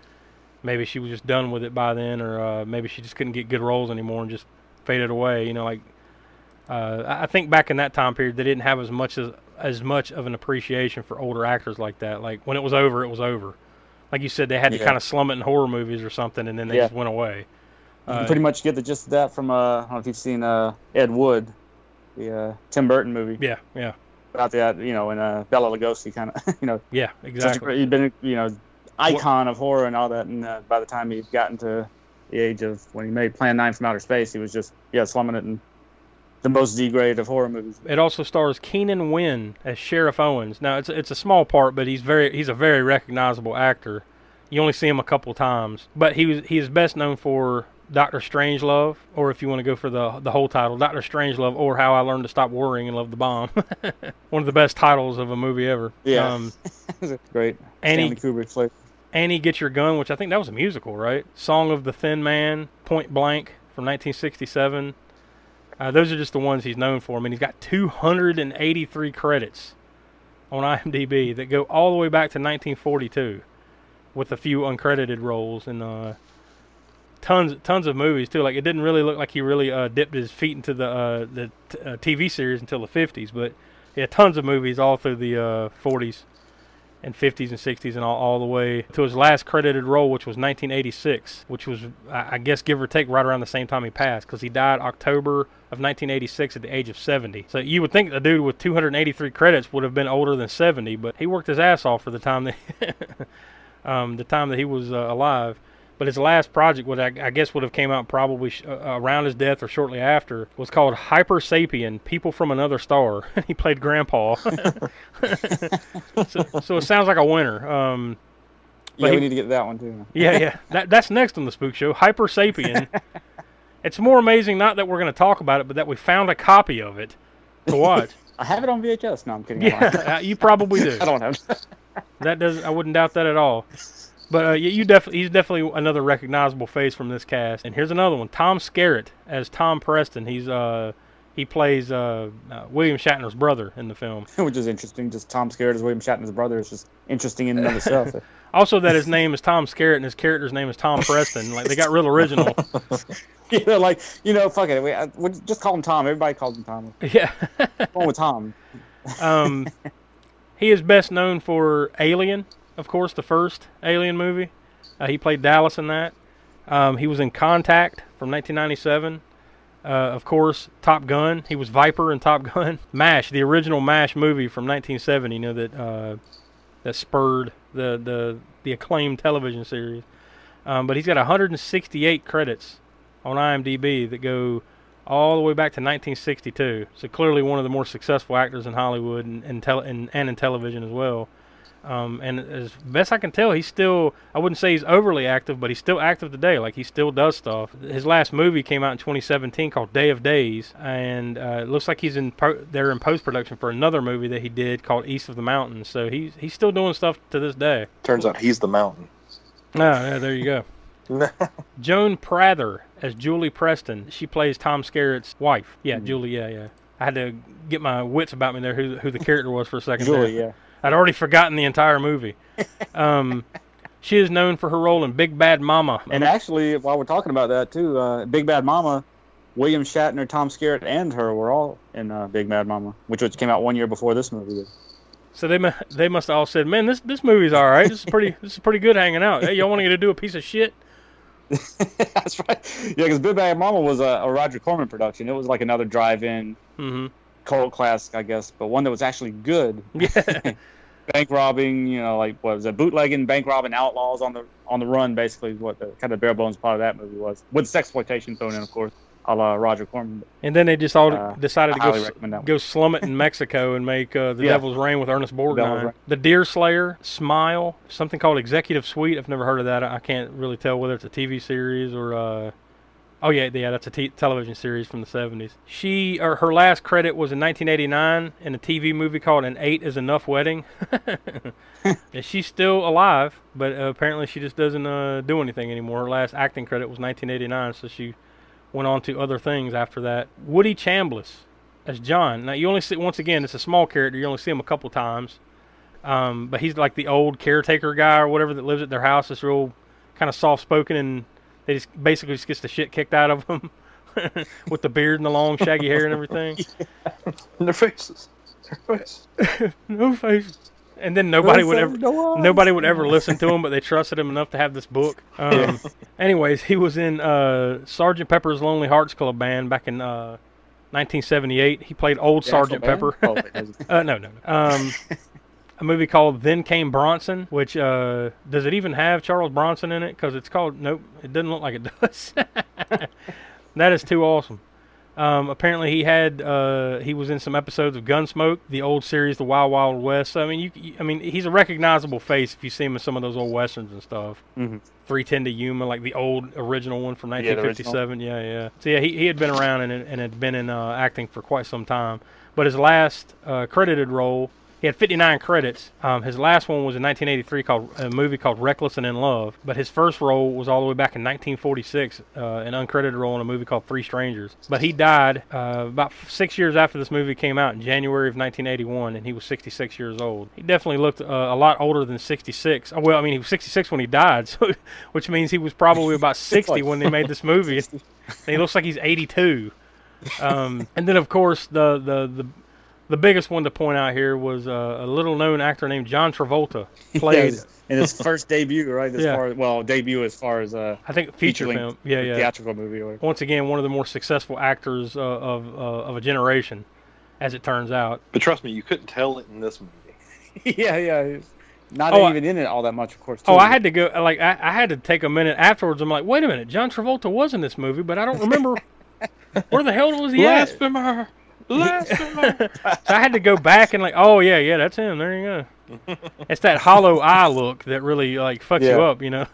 maybe she was just done with it by then, or uh, maybe she just couldn't get good roles anymore and just faded away. You know, like uh, I think back in that time period, they didn't have as much as as much of an appreciation for older actors like that. Like when it was over, it was over. Like you said, they had to kind of slum it in horror movies or something, and then they Yeah. just went away. You Uh, pretty much get the gist of that from, uh, I don't know if you've seen uh, Ed Wood, the uh, Tim Burton movie. Yeah, yeah, About that, you know, and uh, Bela Lugosi kind of, [LAUGHS] you know, yeah, exactly. he'd been, you know, icon of horror and all that. And uh, by the time he'd gotten to the age of when he made Plan 9 from Outer Space, he was just, yeah, slumming it in the most degraded of horror movies. It also stars Keenan Wynn as Sheriff Owens. Now it's it's a small part, but he's very he's a very recognizable actor. You only see him a couple times, but he was he is best known for Doctor Strangelove, or if you want to go for the the whole title, Doctor Strangelove, or How I Learned to Stop Worrying and Love the Bomb. [LAUGHS] One of the best titles of a movie ever. Yeah. Um, [LAUGHS] great. Annie Stanley Kubrick flick. Annie Get Your Gun, which I think that was a musical, right? Song of the Thin Man, Point Blank from 1967. Uh, those are just the ones he's known for. I mean, he's got 283 credits on [LAUGHS] IMDb that go all the way back to 1942, with a few uncredited roles and uh, tons tons of movies too. Like it didn't really look like he really uh, dipped his feet into the uh, the t- uh, TV series until the 50s, but yeah, tons of movies all through the uh, 40s and 50s and 60s and all, all the way to his last credited role, which was 1986, which was, I guess, give or take, right around the same time he passed, because he died October of 1986 at the age of 70. So you would think a dude with 283 credits would have been older than 70, but he worked his ass off for the time that, [LAUGHS] um, the time that he was uh, alive. But his last project, what I, I guess would have came out probably sh- uh, around his death or shortly after, was called Hyper Sapien: People from Another Star. [LAUGHS] he played Grandpa. [LAUGHS] so, so it sounds like a winner. Um, But Yeah, he- we need to get that one too. yeah, yeah. That that's next on the Spook Show. Hyper Sapien. [LAUGHS] It's more amazing not that we're going to talk about it, but that we found a copy of it to watch. I have it on VHS. No, I'm kidding. Yeah, uh, you probably do. I don't have. That doesn't. I wouldn't doubt that at all. But uh, you, you definitely, he's definitely another recognizable face from this cast. And here's another one: Tom Skerritt as Tom Preston. He's uh, he plays uh, uh, William Shatner's brother in the film. [LAUGHS] Which is interesting. Just Tom Skerritt as William Shatner's brother is just interesting in and of itself. [LAUGHS] [LAUGHS] Also, that his name is Tom Skerritt and his character's name is Tom Preston. Like they got real original. you know, like you know, fuck it. We, I, we just call him Tom. Everybody calls him Tom. yeah. Going with Tom. Um, he is best known for Alien, of course, the first Alien movie. Uh, he played Dallas in that. Um, he was in Contact from 1997. Uh, of course, Top Gun. He was Viper in Top Gun. [LAUGHS] MASH, the original MASH movie from 1970. You know that uh, that spurred the the the acclaimed television series. Um, but he's got 168 credits on IMDb that go all the way back to 1962. So clearly one of the more successful actors in Hollywood and and, tele- and, and in television as well. Um, and as best I can tell, he's still, I wouldn't say he's overly active, but he's still active today. Like he still does stuff. His last movie came out in 2017 called Day of Days. And uh, it looks like he's in po- they're in post production for another movie that he did called East of the Mountains. So he's, he's still doing stuff to this day. Turns out he's the mountain. Oh, yeah, there you go. [LAUGHS] Joan Prather as Julie Preston. She plays Tom Skerritt's wife. Yeah, Julie. Yeah, yeah. I had to get my wits about me there. Who who the character was for a second. there. Julie, yeah. I'd already forgotten the entire movie. Um, [LAUGHS] she is known for her role in Big Bad Mama. And actually, while we're talking about that too, uh, Big Bad Mama, William Shatner, Tom Skerritt, and her were all in uh, Big Bad Mama, which which came out one year before this movie. did. So they they must have all said, "Man, this this movie's all right. This is pretty this is pretty good hanging out. Hey, y'all want to get to do a piece of shit?" [LAUGHS] That's right. Yeah, because Big Bad Mama was a, a Roger Corman production. It was like another drive-in hmm cult classic, I guess, but one that was actually good. [LAUGHS] Yeah. [LAUGHS] bank robbing, you know, like what was it, bootlegging, bank robbing outlaws on the on the run, basically, what the kind of bare bones part of that movie was, with sex exploitation thrown in, of course, a la Roger Corman. And then they just all Uh, decided to go highly s- recommend that one. go slum it in Mexico and make uh, the Yeah. Devil's Rain with Ernest Borgnine. The Deer Slayer, Smile, something called Executive Suite. I've never heard of that. I can't really tell whether it's a TV series or. Uh, oh yeah, yeah, that's a t- television series from the '70s. She or her last credit was in 1989 in a TV movie called "An Eight Is Enough Wedding." [LAUGHS] and she's still alive, but uh, apparently she just doesn't uh, do anything anymore. Her last acting credit was 1989, so she went on to other things after that. Woody Chambliss as John. Now you only see once again it's a small character. You only see him a couple times, um, but he's like the old caretaker guy or whatever that lives at their house. It's real kind of soft spoken, and they just basically just gets the shit kicked out of them [LAUGHS] with the beard and the long shaggy hair and everything. [LAUGHS] And their faces. Their faces. [LAUGHS] no face. And then nobody would ever No nobody would ever listen to him, but they trusted him enough to have this book. Um, anyways, he was in uh, Sergeant Pepper's Lonely Hearts Club Band back in uh, 1978. He played old Sergeant band? Pepper. Oh, uh, no, no, no. Um, a movie called Then Came Bronson, which uh, does it even have Charles Bronson in it? Because it's called nope, it doesn't look like it [LAUGHS] does. [LAUGHS] that is too awesome. Um, apparently, he had uh, he was in some episodes of Gunsmoke, the old series, The Wild Wild West. So, I mean, you, you, I mean, he's a recognizable face if you see him in some of those old westerns and stuff. Mhm. 310 to Yuma, like the old original one from Yeah, 1957. Yeah, yeah. So yeah, he, he had been around and, and had been in uh, acting for quite some time. But his last uh, credited role, he had 59 credits. Um, his last one was in 1983 called a movie called Reckless and in Love. But his first role was all the way back in 1946, uh, an uncredited role in a movie called Three Strangers. But he died uh, about six years after this movie came out in January of 1981, and he was 66 years old. He definitely looked uh, a lot older than 66. Oh, Well, I mean, he was 66 when he died, [LAUGHS] so which means he was probably about [LAUGHS] 60 like- when they made this movie. He looks like he's 82. Um, and then, of course, the the the the biggest one to point out here was uh, a little known actor named John Travolta. [LAUGHS] Played, Yeah, in his [LAUGHS] first debut, right? As Yeah. far well, debut as far as uh, I think, feature film. Yeah, yeah. theatrical movie. Or. Once again, one of the more successful actors uh, of uh, of a generation, as it turns out. But trust me, you couldn't tell it in this movie. [LAUGHS] yeah, yeah. he's Not Oh, I- even in it all that much, of course. Oh. I had to go. Like, I, I had to take a minute afterwards. I'm like, wait a minute, John Travolta was in this movie, but I don't remember where the hell was he at. [LAUGHS] So! I had to go back and like, oh yeah, yeah, that's him. There you go. [LAUGHS] it's that hollow eye look that really like fucks you up, you know.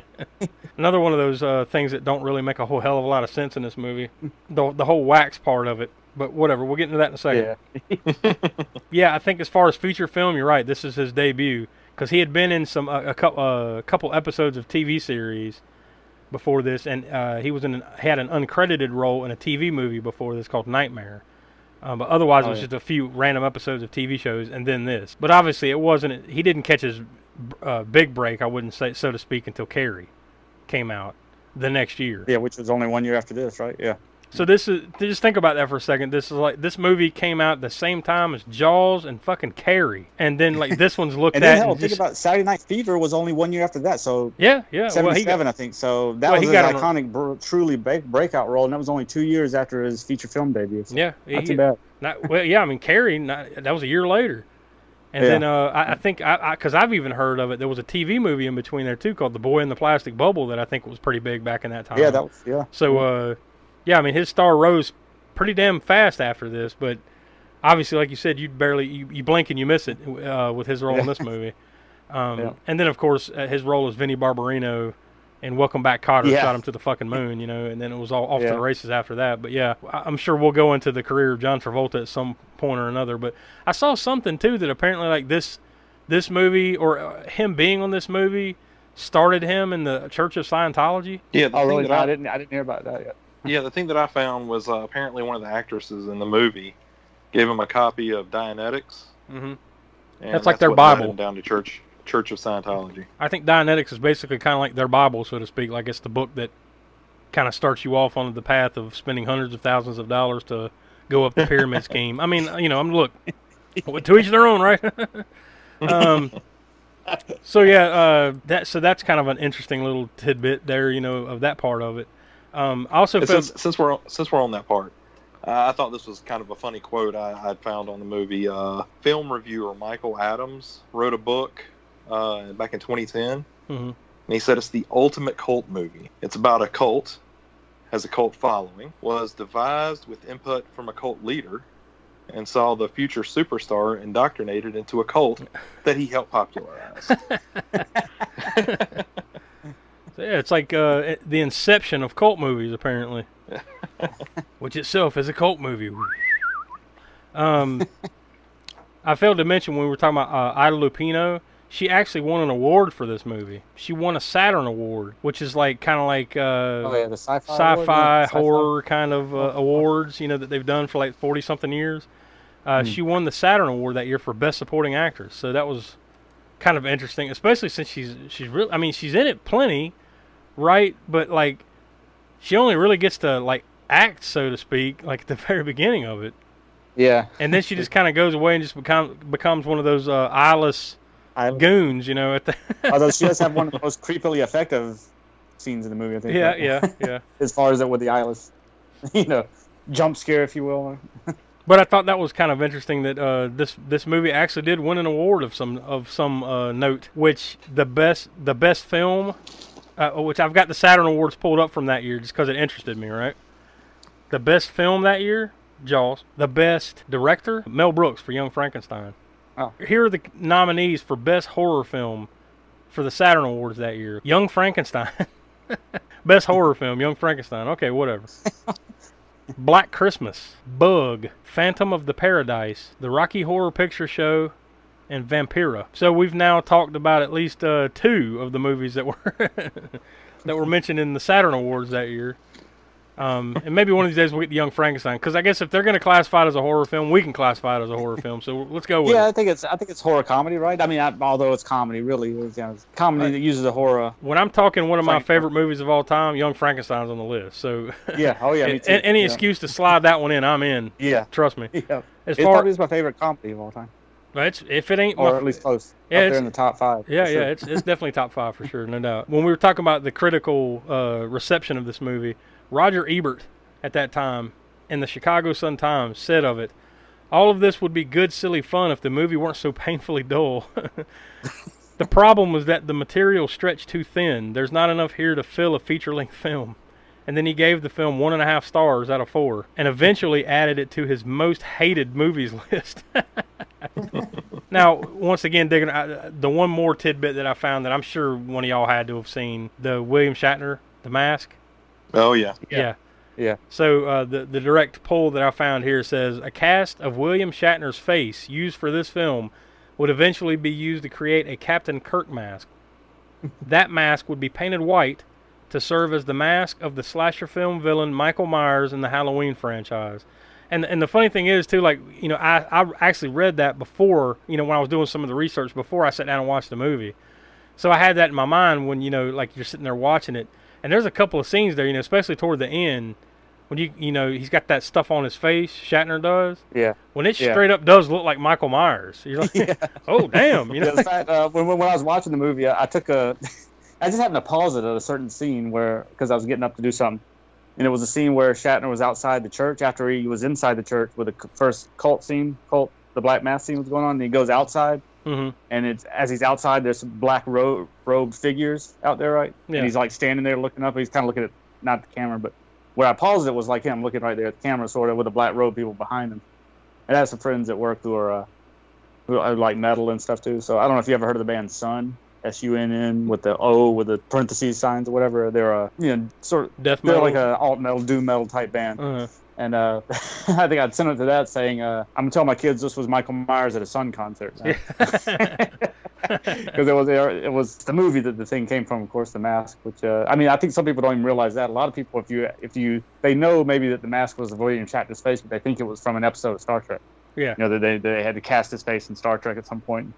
[LAUGHS] Another one of those uh, things that don't really make a whole hell of a lot of sense in this movie. the the whole wax part of it. But whatever, we'll get into that in a second. Yeah. Yeah, I think as far as feature film, you're right. This is his debut because he had been in some a, a couple uh, couple episodes of TV series before this, and uh, he was in an, had an uncredited role in a TV movie before this called Nightmare. Um, but otherwise, it Oh, was yeah. just a few random episodes of TV shows, and then this. But obviously, it wasn't. He didn't catch his uh, big break, I wouldn't say so to speak, until Carrie came out the next year. Yeah, which was only one year after this, right? Yeah. So this is just think about that for a second. This is like this movie came out the same time as Jaws and fucking Carrie, and then like this one's [LAUGHS] looked And at then hell, and think just about Saturday Night Fever was only one year after that, so yeah, yeah. Well, seventy-seven, got, I think. So that well, was he his got on a- iconic, br- truly break, breakout role, and that was only two years after his feature film debut. So yeah, not he- too bad. Not, well, yeah. I mean, Carrie. Not, that was a year later, and Yeah. then uh, I, I think I because I've even heard of it. There was a TV movie in between there too called The Boy in the Plastic Bubble that I think was pretty big back in that time. Yeah, that was yeah. So, uh, yeah, I mean, his star rose pretty damn fast after this, but obviously, like you said, you barely you, you blink and you miss it uh, with his role in this [LAUGHS] movie. Um, Yeah. And then, of course, uh, his role as Vinnie Barbarino in Welcome Back, Kotter Yeah. shot him to the fucking moon, you know, and then it was all off to the races after that. But yeah, I- I'm sure we'll go into the career of John Travolta at some point or another. But I saw something too that apparently, like this, this movie or uh, him being on this movie started him in the Church of Scientology. Yeah, Oh, really? No, I- I didn't. I didn't hear about that yet. Yeah, the thing that I found was uh, apparently one of the actresses in the movie gave him a copy of Dianetics. Mm-hmm. And That's like their Bible. down to church, Church of Scientology. I think Dianetics is basically kind of like their Bible, so to speak. Like it's the book that kind of starts you off on the path of spending hundreds of thousands of dollars to go up the pyramid [LAUGHS] scheme. I mean, you know, I'm look to each their own, right? [LAUGHS] um, so yeah, uh, that so that's kind of an interesting little tidbit there, you know, of that part of it. Um, also felt since, since we're since we're on that part, I thought this was kind of a funny quote I, I'd found on the movie. Uh, film reviewer Michael Adams wrote a book uh, back in 2010, Mhm. and he said it's the ultimate cult movie. It's about a cult, has a cult following, was devised with input from a cult leader, and saw the future superstar indoctrinated into a cult [LAUGHS] that he helped popularize. [LAUGHS] [LAUGHS] Yeah, it's like uh, the inception of cult movies, apparently, [LAUGHS] which itself is a cult movie. um, I failed to mention when we were talking about uh, Ida Lupino, she actually won an award for this movie. She won a Saturn Award, which is like kind of like uh, Oh yeah, the sci-fi. sci-fi, award, yeah, sci-fi. horror kind of uh, awards, you know, that they've done for like forty something years. Uh, She won the Saturn Award that year for Best Supporting Actress, so that was kind of interesting, especially since she's she's really, I mean, she's in it plenty, right? But like, she only really gets to like act, so to speak, like at the [LAUGHS] very beginning of it, Yeah. and then she just kind of goes away and just becomes becomes one of those uh, eyeless I, goons, you know. At the [LAUGHS] although she does have one of the [LAUGHS] most creepily effective scenes in the movie, I think. yeah, right? yeah, yeah. as far as it with the eyeless, you know, jump scare, if you will. But I thought that was kind of interesting that uh, this this movie actually did win an award of some of some uh, note, which the best the best film, uh, which I've got the Saturn Awards pulled up from that year just because it interested me, right? The best film that year, Jaws. The best director, Mel Brooks for Young Frankenstein. Oh. Here are the nominees for best horror film for the Saturn Awards that year. Young Frankenstein. [LAUGHS] best horror film, Young Frankenstein. Okay, whatever. [LAUGHS] Black Christmas, Bug, Phantom of the Paradise, The Rocky Horror Picture Show, and Vampira. So we've now talked about at least uh, two of the movies that [LAUGHS] were that were mentioned in the Saturn Awards that year. Um, and maybe one of these days we'll get the Young Frankenstein because I guess if they're going to classify it as a horror film, we can classify it as a horror film. So let's go with yeah, it. I think it's I think it's horror comedy, right? I mean, I, although it's comedy, really, it's, you know, it's comedy that uses a horror. When I'm talking one of my favorite movies of all time, Young Frankenstein's on the list. So [LAUGHS] Yeah. Oh yeah. Any yeah. excuse to slide that one in, I'm in. Yeah. Trust me. [LAUGHS] Yeah. As It far probably is my favorite comedy of all time, it's, if it ain't or my, at least close. Yeah, up there in the top five. Yeah, for yeah, sure. it's it's definitely top five for sure, no doubt. When we were talking about the critical uh, reception of this movie, Roger Ebert at that time in the Chicago Sun Times said of it, "All of this would be good, silly fun if the movie weren't so [LAUGHS] painfully dull." [LAUGHS] the problem was that the material stretched too thin. There's not enough here to fill a feature-length [LAUGHS] film. And then he gave the film one and a half stars out of four, and eventually added it to his most hated movies list. Now now, once again, digging I, the one more tidbit that I found that I'm sure one of y'all had to have seen the William Shatner, The Mask. Oh yeah. Yeah. Yeah. So uh, the the direct poll that I found here says a cast of William Shatner's face used for this film would eventually be used to create a Captain Kirk mask. that mask would be painted white to serve as the mask of the slasher film villain Michael Myers in the Halloween franchise. And and the funny thing is too, like you know, I I actually read that before you know when I was doing some of the research before I sat down and watched the movie. So I had that in my mind when you know like you're sitting there watching it, and there's a couple of scenes there, you know, especially toward the end when you you know he's got that stuff on his face. Shatner does. Yeah. When it Yeah. straight up does look like Michael Myers. You're like, [LAUGHS] [LAUGHS] oh damn, you know. Yeah, fact, uh, when, when I was watching the movie, I, I took a, [LAUGHS] I just happened to pause it at a certain scene where, because I was getting up to do something, and it was a scene where Shatner was outside the church after he was inside the church with the first cult scene, cult, the black mass scene was going on, and he goes outside, hmm and it's as he's outside, there's some black ro- robed figures out there, right? Yeah. And he's like standing there looking up. He's kind of looking at not the camera, but where I paused it was like him looking right there at the camera, sort of with the black robe people behind him. And I have some friends at work who are uh, who like metal and stuff too. So I don't know if you ever heard of the band Sunn, S U N N, with the O with the parentheses signs or whatever. They're a you know sort of Death they're like a alt metal, doom metal type band. uh, And uh, [LAUGHS] I think I'd send it to that saying, uh, "I'm gonna tell my kids this was Michael Myers at a Sunn concert." Because [LAUGHS] it was it was the movie that the thing came from, of course, the mask. Which uh, I mean, I think some people don't even realize that. A lot of people, if you if you they know maybe that the mask was William Shatner's face, but they think it was from an episode of Star Trek. yeah. You know that they they had to cast his face in Star Trek at some point.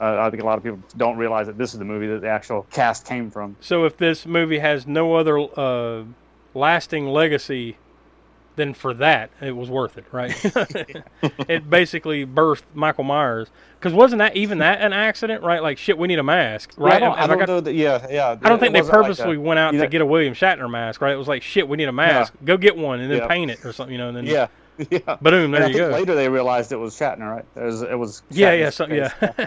Uh, I think a lot of people don't realize that this is the movie that the actual cast came from. So if this movie has no other uh, lasting legacy then for that, it was worth it, right? [LAUGHS] it basically birthed Michael Myers. Because wasn't that even that an accident, right? Like shit, we need a mask, Yeah, right? I don't, I Have don't got- know that. Yeah, yeah. I don't think they wasn't like purposely a- went out you to get a William Shatner mask, right? It was like shit, we need a mask. Go get one and then Yeah. paint it or something, you know. And then Yeah, [LAUGHS] yeah. boom, there And I you think go. later they realized it was Shatner, right? It was. It was yeah, yeah, so, yeah. [LAUGHS]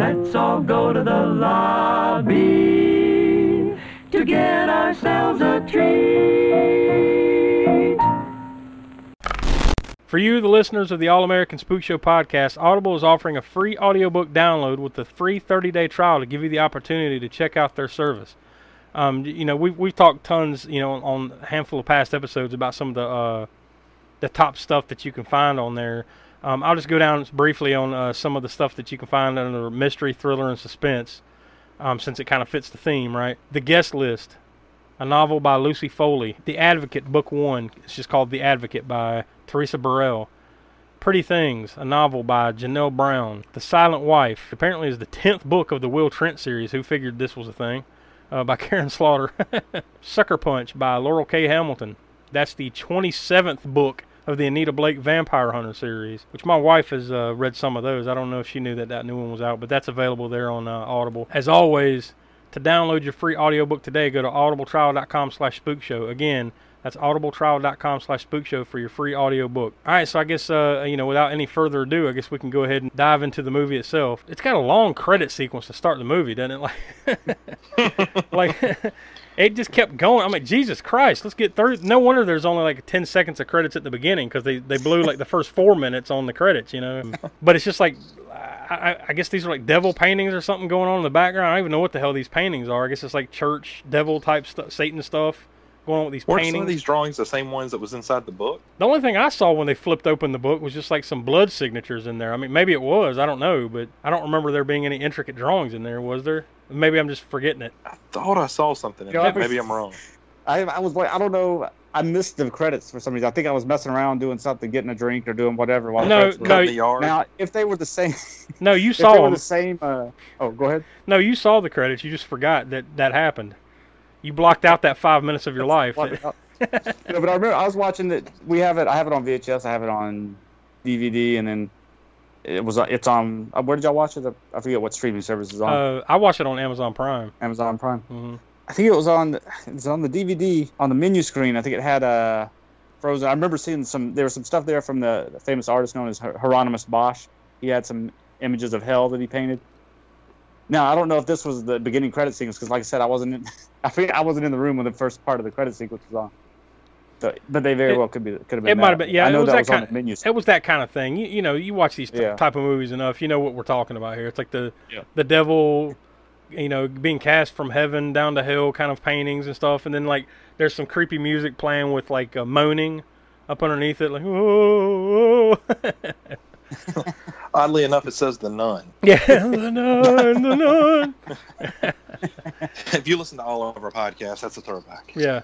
Let's all go to the lobby to get ourselves a treat. For you, the listeners of the All American Spook Show podcast, Audible is offering a free audiobook download with a free 30 day trial to give you the opportunity to check out their service. Um, you know, we've, we've talked tons, you know, on a handful of past episodes about some of the, uh, the top stuff that you can find on there. Um, I'll just go down briefly on uh, some of the stuff that you can find under mystery, thriller, and suspense, um, since it kind of fits the theme, right? The Guest List, a novel by Lucy Foley. The Advocate, Book One. It's just called The Advocate by Teresa Burrell. Pretty Things, a novel by Janelle Brown. The Silent Wife, apparently is the 10th book of the Will Trent series. Who figured this was a thing? Uh, by [LAUGHS] Karin Slaughter. [LAUGHS] Sucker Punch by Laurell K. Hamilton. That's the 27th book of the Anita Blake Vampire Hunter series, which my wife has uh, read some of those. I don't know if she knew that that new one was out, but that's available there on uh, Audible. As always, to download your free audiobook today, go to audibletrial.com slash spookshow. Again, that's audibletrial.com slash spookshow for your free audiobook. All right, so I guess, uh, you know, without any further ado, I guess we can go ahead and dive into the movie itself. It's got a long credit sequence to start the movie, doesn't it? [LAUGHS] Like, [LAUGHS] like [LAUGHS] it just kept going. I'm like, Jesus Christ, let's get through. No wonder there's only like 10 seconds of credits at the beginning because they, they blew like the [LAUGHS] first four minutes on the credits, you know. But it's just like, I, I- I guess these are like devil paintings or something going on in the background. I don't even know what the hell these paintings are. I guess it's like church devil type stuff, Satan stuff going on with these Weren't paintings. some of these drawings the same ones that was inside the book? The only thing I saw when they flipped open the book was just like some blood signatures in there. I mean, maybe it was. I don't know, but I don't remember there being any intricate drawings in there. Was there? Maybe I'm just forgetting it. I thought I saw something in Yeah, there. I- Maybe I'm wrong. I, I was like, I don't know. I missed the credits for some reason. I think I was messing around doing something, getting a drink or doing whatever. While the No, credits were no, Cut in the yard. Now, if they were the same, No, you [LAUGHS] if they saw were them. the same. Uh, oh, go ahead. No, you saw the credits. You just forgot that that happened. You blocked out that five minutes of your life. [LAUGHS] No, but I remember I was watching it. We have it. I have it on VHS. I have it on DVD, and then it was. It's on. Uh, where did y'all watch it? I forget what streaming service is on. Uh, I watched it on Amazon Prime. Amazon Prime. hmm I think it was on. It was on the DVD on the menu screen. I think it had a Frozen. I remember seeing some. There was some stuff there from the famous artist known as Hieronymus Bosch. He had some images of hell that he painted. Now I don't know if this was the beginning credit sequence because, like I said, I wasn't. In, [LAUGHS] I think I wasn't in the room when the first part of the credit sequence was on. So, but they very It- well could be. Could have been. It might have been. Yeah, I know it was that that was on kind. the menu. It was that kind of thing. You, you know, you watch these t- Yeah. type of movies enough, you know what we're talking about here. It's like the Yeah. the devil, you know, being cast from heaven down to hell kind of paintings and stuff, and then like there's some creepy music playing with like uh, moaning up underneath it, like whoa. [LAUGHS] [LAUGHS] Oddly enough, it says the nun. yeah, [LAUGHS] the nun, the nun. [LAUGHS] if you listen to all of our podcasts, that's a throwback. Yeah.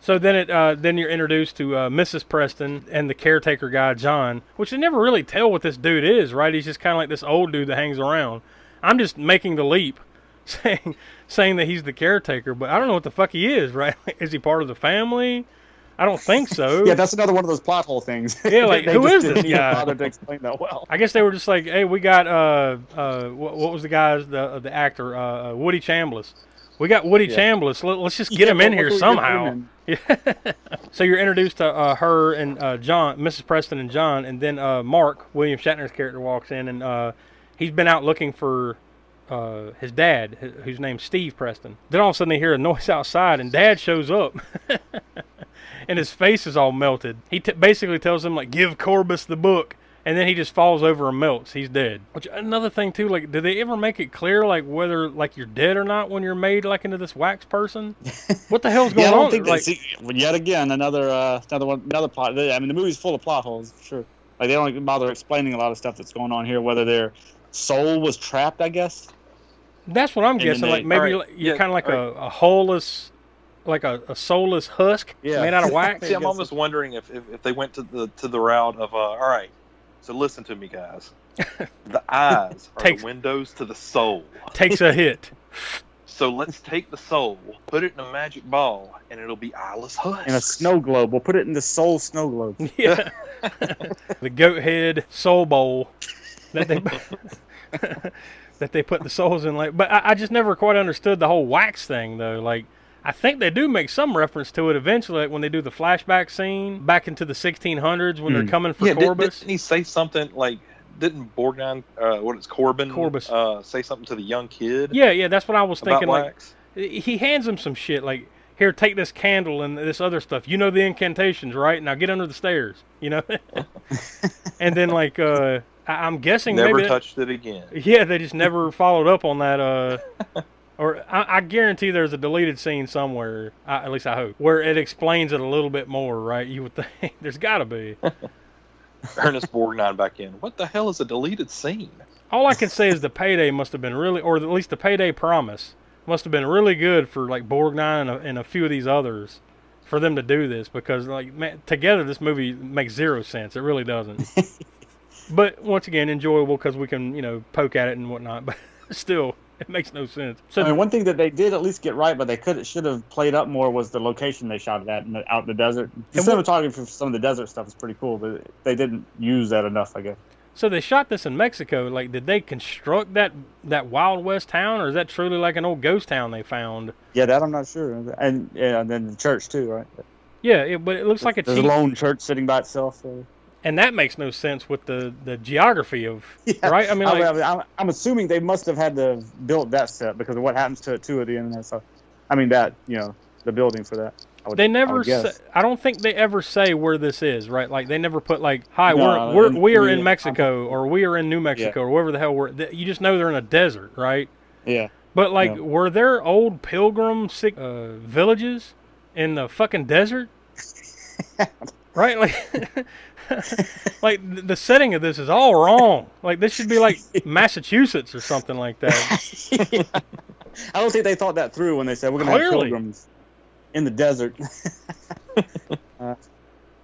so then it uh, then you're introduced to uh, Mrs. Preston and the caretaker guy John, which they never really tell what this dude is, right? He's just kind of like this old dude that hangs around. I'm just making the leap, [LAUGHS] saying saying that he's the caretaker, but I don't know what the fuck he is, right? is he part of the family? I don't think so. [LAUGHS] Yeah, that's another one of those plot hole things. Yeah, like, [LAUGHS] who is this guy? Bother to explain that well. I guess they were just like, hey, we got uh uh what, what was the guy's the the actor uh, uh Woody Chambliss. We got Woody Yeah. Chambliss. Let, us just get Yeah, him in here what do we get somehow. Yeah. [LAUGHS] so you're introduced to uh, her and uh, John, Mrs. Preston and John, and then uh, Mark, William Shatner's character, walks in, and uh, he's been out looking for uh, his dad, whose name's Steve Preston. Then all of a sudden they hear a noise outside, and Dad shows up. And his face is all melted. He t- basically tells him like, "Give Corbis the book," and then he just falls over and melts. He's dead. Which another thing too, like, did they ever make it clear like whether like you're dead or not when you're made like into this wax person? [LAUGHS] What the hell's going Yeah, I don't on? think like, that. See, yet again, another uh, another one, another plot. I mean, the movie's full of plot holes, for sure. Like they don't even bother explaining a lot of stuff that's going on here. Whether their soul was trapped, I guess. that's what I'm then guessing. they- Like maybe Alright, like, you're yeah, kind of like alright. a, a holeless, like a, a soulless husk Yeah. made out of [LAUGHS] wax. See, I'm almost wondering if, if, if they went to the to the route of uh, all right. So listen to me, guys. [LAUGHS] The eyes are Takes- the windows to the soul. Takes a hit. [LAUGHS] So let's take the soul, put it in a magic ball, and it'll be eyeless husks. In a snow globe, we'll put it in the soul snow globe. Yeah. the goat head soul bowl that they that they put the souls in. Like, but I, I just never quite understood the whole wax thing though. Like, I think they do make some reference to it eventually, like when they do the flashback scene back into the 1600s when they're Hmm. coming for yeah, did, Corbis. didn't he say something like? Didn't Borgnine, uh, what is Corbin, Corbis. uh, say something to the young kid yeah, yeah, that's what I was thinking. Like, he hands him some shit like here take this candle and this other stuff you know the incantations right now get under the stairs you know [LAUGHS] and then like uh I- i'm guessing Never maybe that- touched it again. yeah they just never followed up on that uh [LAUGHS] or I, I guarantee there's a deleted scene somewhere I, at least i hope where it explains it a little bit more right? You would think. [LAUGHS] There's gotta be. [LAUGHS] Ernest Borgnine back in. What the hell is a deleted scene? all i can say is the payday must have been really or at least the payday promise must have been really good for like borgnine and a, and a few of these others for them to do this because like man, together this movie makes zero sense. It really doesn't. [LAUGHS] But once again enjoyable because we can you know poke at it and whatnot but still [LAUGHS] it makes no sense so I mean, one thing that they did at least get right, but they could should have played up more was the location they shot it at in the, out in the desert. The cinematography for some of the desert stuff is pretty cool, but they didn't use that enough, I guess. so they shot this in mexico like did they construct that that wild west town or is that truly like an old ghost town they found Yeah, that I'm not sure. And yeah, and then the church too, right? yeah it, but it looks like a There's cheap a lone church sitting by itself. So. And that makes no sense with the the geography of [LAUGHS] Yeah. right i mean like I, am I'm assuming they must have had to build that set because of what happens to it too at the end. of that. So, I mean that you know the building for that. I would, They never. would Say. I don't think they ever say where this is, right? Like they never put like, "Hi, No, we're we're we are in Mexico or we are in New Mexico or wherever the hell we're." You just know they're in a desert, right? Yeah. But like, Yeah. were there old pilgrim sick, uh, villages in the fucking desert? [LAUGHS] right, like, [LAUGHS] [LAUGHS] like the setting of this is all wrong. Like this should be like Massachusetts or something like that. [LAUGHS] I don't think they thought that through when they said we're going to have pilgrims in the desert. [LAUGHS] uh,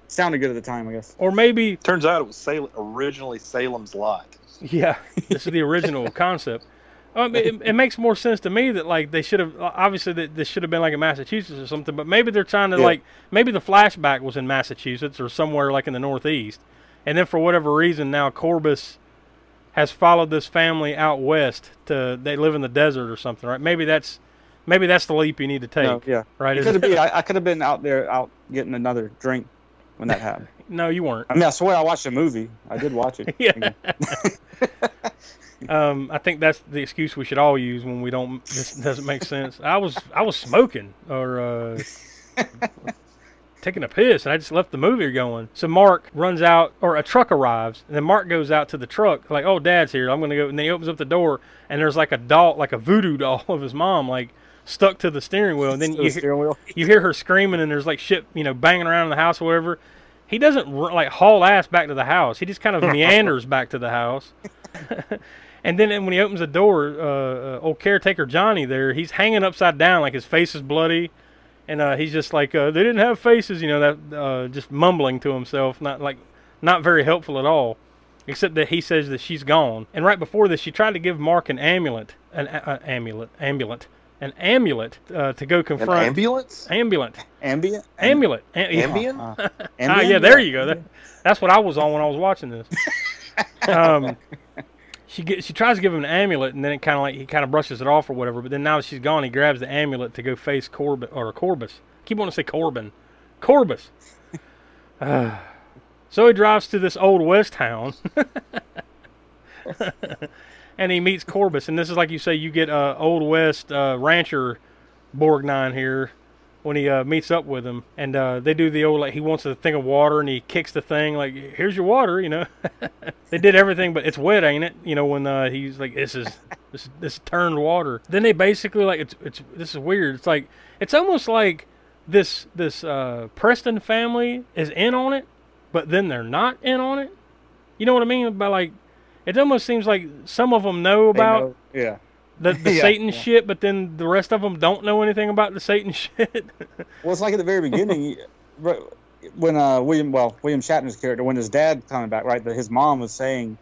sounded good at the time, I guess. Or maybe Turns out it was Salem, originally Salem's Lot. Yeah, this is the original concept. Um, it, it makes more sense to me that like they should have obviously that this should have been like in Massachusetts or something, but maybe they're trying to Yeah. like maybe the flashback was in Massachusetts or somewhere like in the Northeast, and then for whatever reason now Corbis has followed this family out west to they live in the desert or something, right? Maybe that's maybe that's the leap you need to take. No, yeah. Right? It could been. I, I could have been out there, out getting another drink when that happened. [LAUGHS] no, you weren't. I mean, I swear I watched a movie. I did watch it. [LAUGHS] Yeah. [LAUGHS] Um, I think that's the excuse we should all use when we don't. This doesn't make sense. I was I was smoking or uh, [LAUGHS] taking a piss, and I just left the movie going. So Mark runs out, or a truck arrives, and then Mark goes out to the truck, like, "Oh, Dad's here. I'm gonna go." And then he opens up the door, and there's like a doll, like a voodoo [LAUGHS] doll of his mom, like stuck to the steering wheel. And then you steering wheel. [LAUGHS] you hear her screaming, and there's like shit, you know, banging around in the house or whatever. He doesn't like haul ass back to the house. He just kind of meanders back to the house. And then when he opens the door, uh, uh, old caretaker Johnny there, he's hanging upside down, like his face is bloody, and uh, he's just like, uh, they didn't have faces, you know, that uh, just mumbling to himself, not like, not very helpful at all. Except that he says that she's gone. And right before this, she tried to give Mark an amulet, an a- a- amulet, amulet, an amulet uh, to go confront. An ambulance? Amulet. Ambient. Amulet. A- Ambien? Uh, Ah, ambient? yeah, there you go. That, that's what I was on when I was watching this. [LAUGHS] Um, she get, she tries to give him an amulet, and then it kind of like he kind of brushes it off or whatever. But then now that she's gone, he grabs the amulet to go face Corbin or Corbis. keep wanting to say Corbin, Corbis. Ah. [LAUGHS] [SIGHS] so he drives to this old west town, [LAUGHS] and he meets Corbis. And this is like you say, you get uh, old west uh, rancher Borgnine here when he uh, meets up with him, and uh, they do the old like he wants a thing of water, and he kicks the thing like, "Here's your water," you know. [LAUGHS] they did everything, but it's wet, ain't it? You know when uh, he's like, "This is this this turned water." Then they basically like it's it's this is weird. It's like it's almost like this this uh, Preston family is in on it, but then they're not in on it. You know what I mean? By like, it almost seems like some of them know about know- yeah. The, the [LAUGHS] Yeah, Satan yeah. shit, but then the rest of them don't know anything about the Satan [LAUGHS] shit. Well, it's like at the very beginning [LAUGHS] when uh, William, well, William Shatner's character, when his dad coming back, right, that his mom was saying,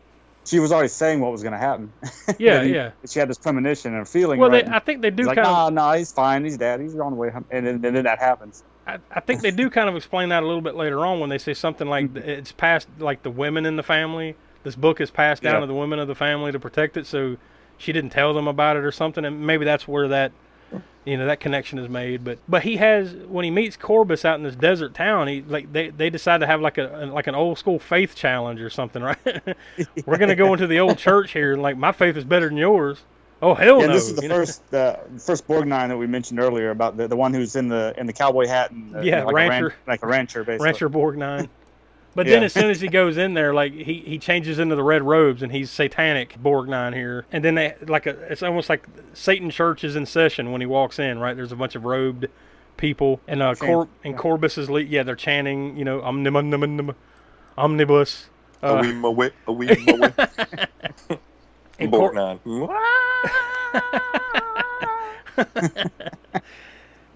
she was already saying what was going to happen. Yeah, he- yeah. She had this premonition and feeling. well, right? they, I think they do He's like, kind no, of. no, he's fine. He's dead. He's on the way. home." And then, and then that happens. I, I think they do kind of explain that a little bit later on when they say something like Mm-hmm. it's passed like the women in the family. This book is passed down Yeah. to the women of the family to protect it, so she didn't tell them about it or something, and maybe that's where that you know that connection is made. But but he has when he meets Corbis out in this desert town, he like they they decide to have like a like an old school faith challenge or something, [LAUGHS] right? We're gonna go into the old [LAUGHS] church here, and like my faith is better than yours. Oh hell yeah, no! this is the you know? first the first Borgnine that we mentioned earlier about the, the one who's in the in the cowboy hat and uh, Yeah, like A ran- rancher. like a rancher basically. Rancher Borgnine. But then Yeah. as soon as he goes in there, like he, he changes into the red robes and he's satanic Borgnine here. And then they like a it's almost like Satan church is in session when he walks in, right? There's a bunch of robed people and uh Cor- and Corbis is le- yeah, they're chanting, you know, omnibus omnibus omnibus. A wee ma wee, a wee ma wee. And Borgnine. [LAUGHS]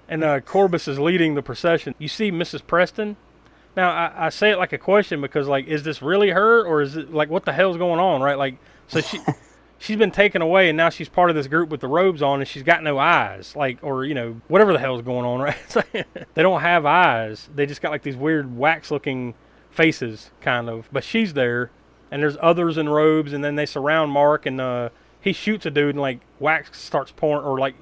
and uh, Corbis is leading the procession. You see Mrs. Preston. Now I, I say it like a question because like, is this really her or is it like what the hell's going on, right? Like, so she [LAUGHS] she's been taken away and now she's part of this group with the robes on and she's got no eyes, like or you know whatever the hell's going on, [LAUGHS] right? Like, they don't have eyes. They just got like these weird wax-looking faces, kind of. But she's there, and there's others in robes, and then they surround Mark and uh, he shoots a dude and like wax starts pouring or like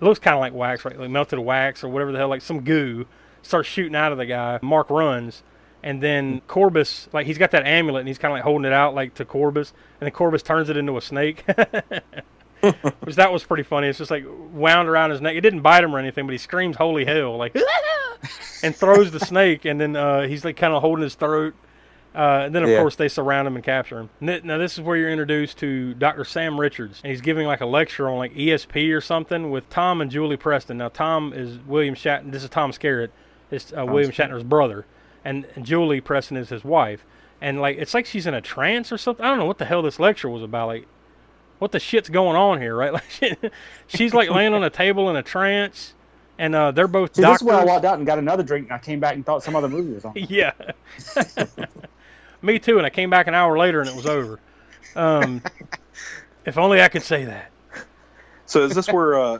it looks kind of like wax, right? Like melted wax or whatever the hell, like some goo starts shooting out of the guy. Mark runs, and then Corbis, like he's got that amulet and he's kind of like holding it out like to Corbis, and then Corbis turns it into a snake. [LAUGHS] Which that was pretty funny. It's just like wound around his neck. It didn't bite him or anything, but he screams "Holy hell!" like [LAUGHS] and throws the snake, and then uh, he's like kind of holding his throat. Uh, and then of Yeah. course they surround him and capture him. N- Now this is where you're introduced to Dr. Sam Richards, and he's giving like a lecture on like ESP or something with Tom and Julie Preston. Now Tom is William Shatner. This is Tom Skerritt, is uh, William Shatner's brother, and, Julie Preston is his wife. And like it's like she's in a trance or something. I don't know what the hell this lecture was about. Like what the shit's going on here, right? [LAUGHS] Like she, she's like laying on a table in a trance, and uh, they're both See, this is doctors. where I walked out and got another drink, and I came back and thought some other movie was on. [LAUGHS] yeah. [LAUGHS] Me too, and I came back an hour later and it was over. Um, if only I could say that. So is this where uh,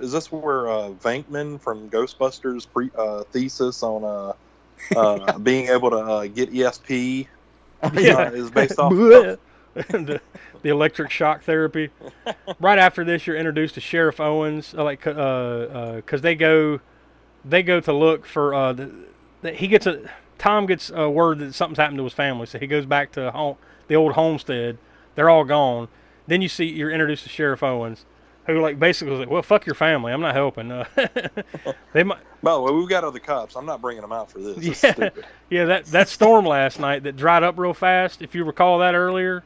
is this where uh, Venkman from Ghostbusters pre, uh, thesis on uh, uh, [LAUGHS] being able to uh, get ESP uh, is based off. [LAUGHS] The, the electric shock therapy. right after this, you're introduced to Sheriff Owens, like, uh, uh 'cause they go, they go to look for, uh, the, the, he gets a, Tom gets a word that something's happened to his family, so he goes back to home, the old homestead. They're all gone. Then you see, you're introduced to Sheriff Owens, who like basically was like, well, fuck your family, I'm not helping. Uh, [LAUGHS] they might, By the way, we've got other cops. I'm not bringing them out for this. Yeah, stupid. [LAUGHS] yeah. That that storm last night that dried up real fast. If you recall that earlier,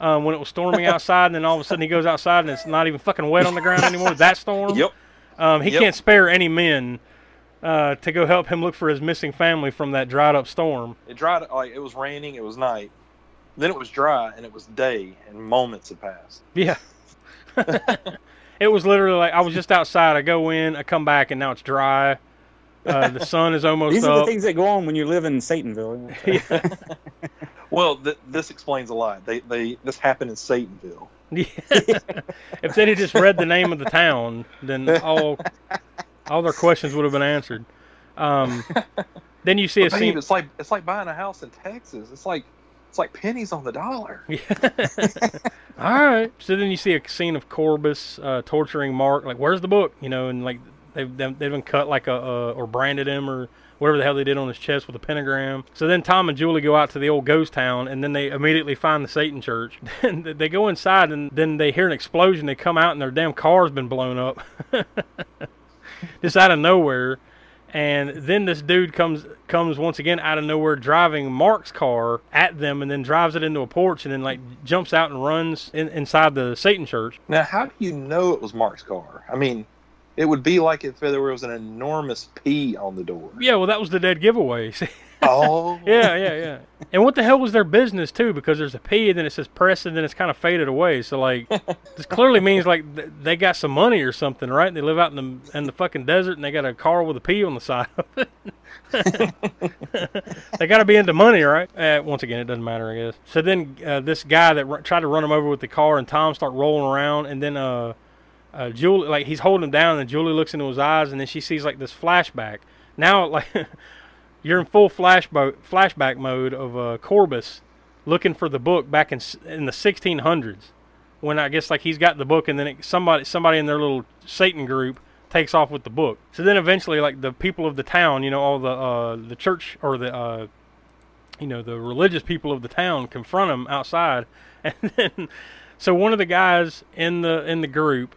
um, when it was storming [LAUGHS] outside, and then all of a sudden he goes outside and it's not even fucking wet on the ground anymore. That storm. Yep. Um, he Yep. can't spare any men uh, to go help him look for his missing family from that dried up storm. It dried up. like it was raining. It was night. Then it was dry, and it was day, and moments had passed. Yeah. It was literally like I was just outside. I go in, I come back, and now it's dry. Uh, the [LAUGHS] sun is almost These are the things that go on when you live in Satanville. [LAUGHS] [LAUGHS] Well, th- this explains a lot. They they this happened in Satanville. Yeah. if they'd have just read the name of the town, then all all their questions would have been answered. Um, then you see a babe, scene. it's like it's like buying a house in Texas. It's like it's like pennies on the dollar. [LAUGHS] All right. So then you see a scene of Corbis uh, torturing Mark. Like, where's the book? You know, and like they've they've been cut like a uh, or branded him or whatever the hell they did on his chest with a pentagram. So then Tom and Julie go out to the old ghost town, and then they immediately find the Satan church. [LAUGHS] They go inside, and then they hear an explosion. They come out, and their damn car's been blown up, [LAUGHS] just out of nowhere. And then this dude comes comes once again out of nowhere, driving Mark's car at them, and then drives it into a porch, and then like jumps out and runs in, inside the Satan church. Now, how do you know it was Mark's car? I mean, it would be like if there was an enormous P on the door. Yeah, well, that was the dead giveaway. [LAUGHS] Oh, yeah, yeah, yeah. And what the hell was their business too? Because there's a P, and then it says press, and then it's kind of faded away. So like, this clearly [LAUGHS] means like th- they got some money or something, right? They live out in the in the fucking desert, and they got a car with a P on the side of it. [LAUGHS] they got to be into money, right? Uh, once again, it doesn't matter, I guess. So then uh, this guy that r- tried to run him over with the car, and Tom start rolling around, and then uh, uh, Julie, like he's holding him down, and Julie looks into his eyes, and then she sees like this flashback. Now, like [LAUGHS] you're in full flashback flashback mode of uh, Corbis looking for the book back in in the 1600s, when I guess like he's got the book, and then it, somebody somebody in their little Satan group takes off with the book. So then eventually, like the people of the town, you know, all the uh, the church or the uh, you know the religious people of the town confront him outside, [LAUGHS] and then so one of the guys in the in the group,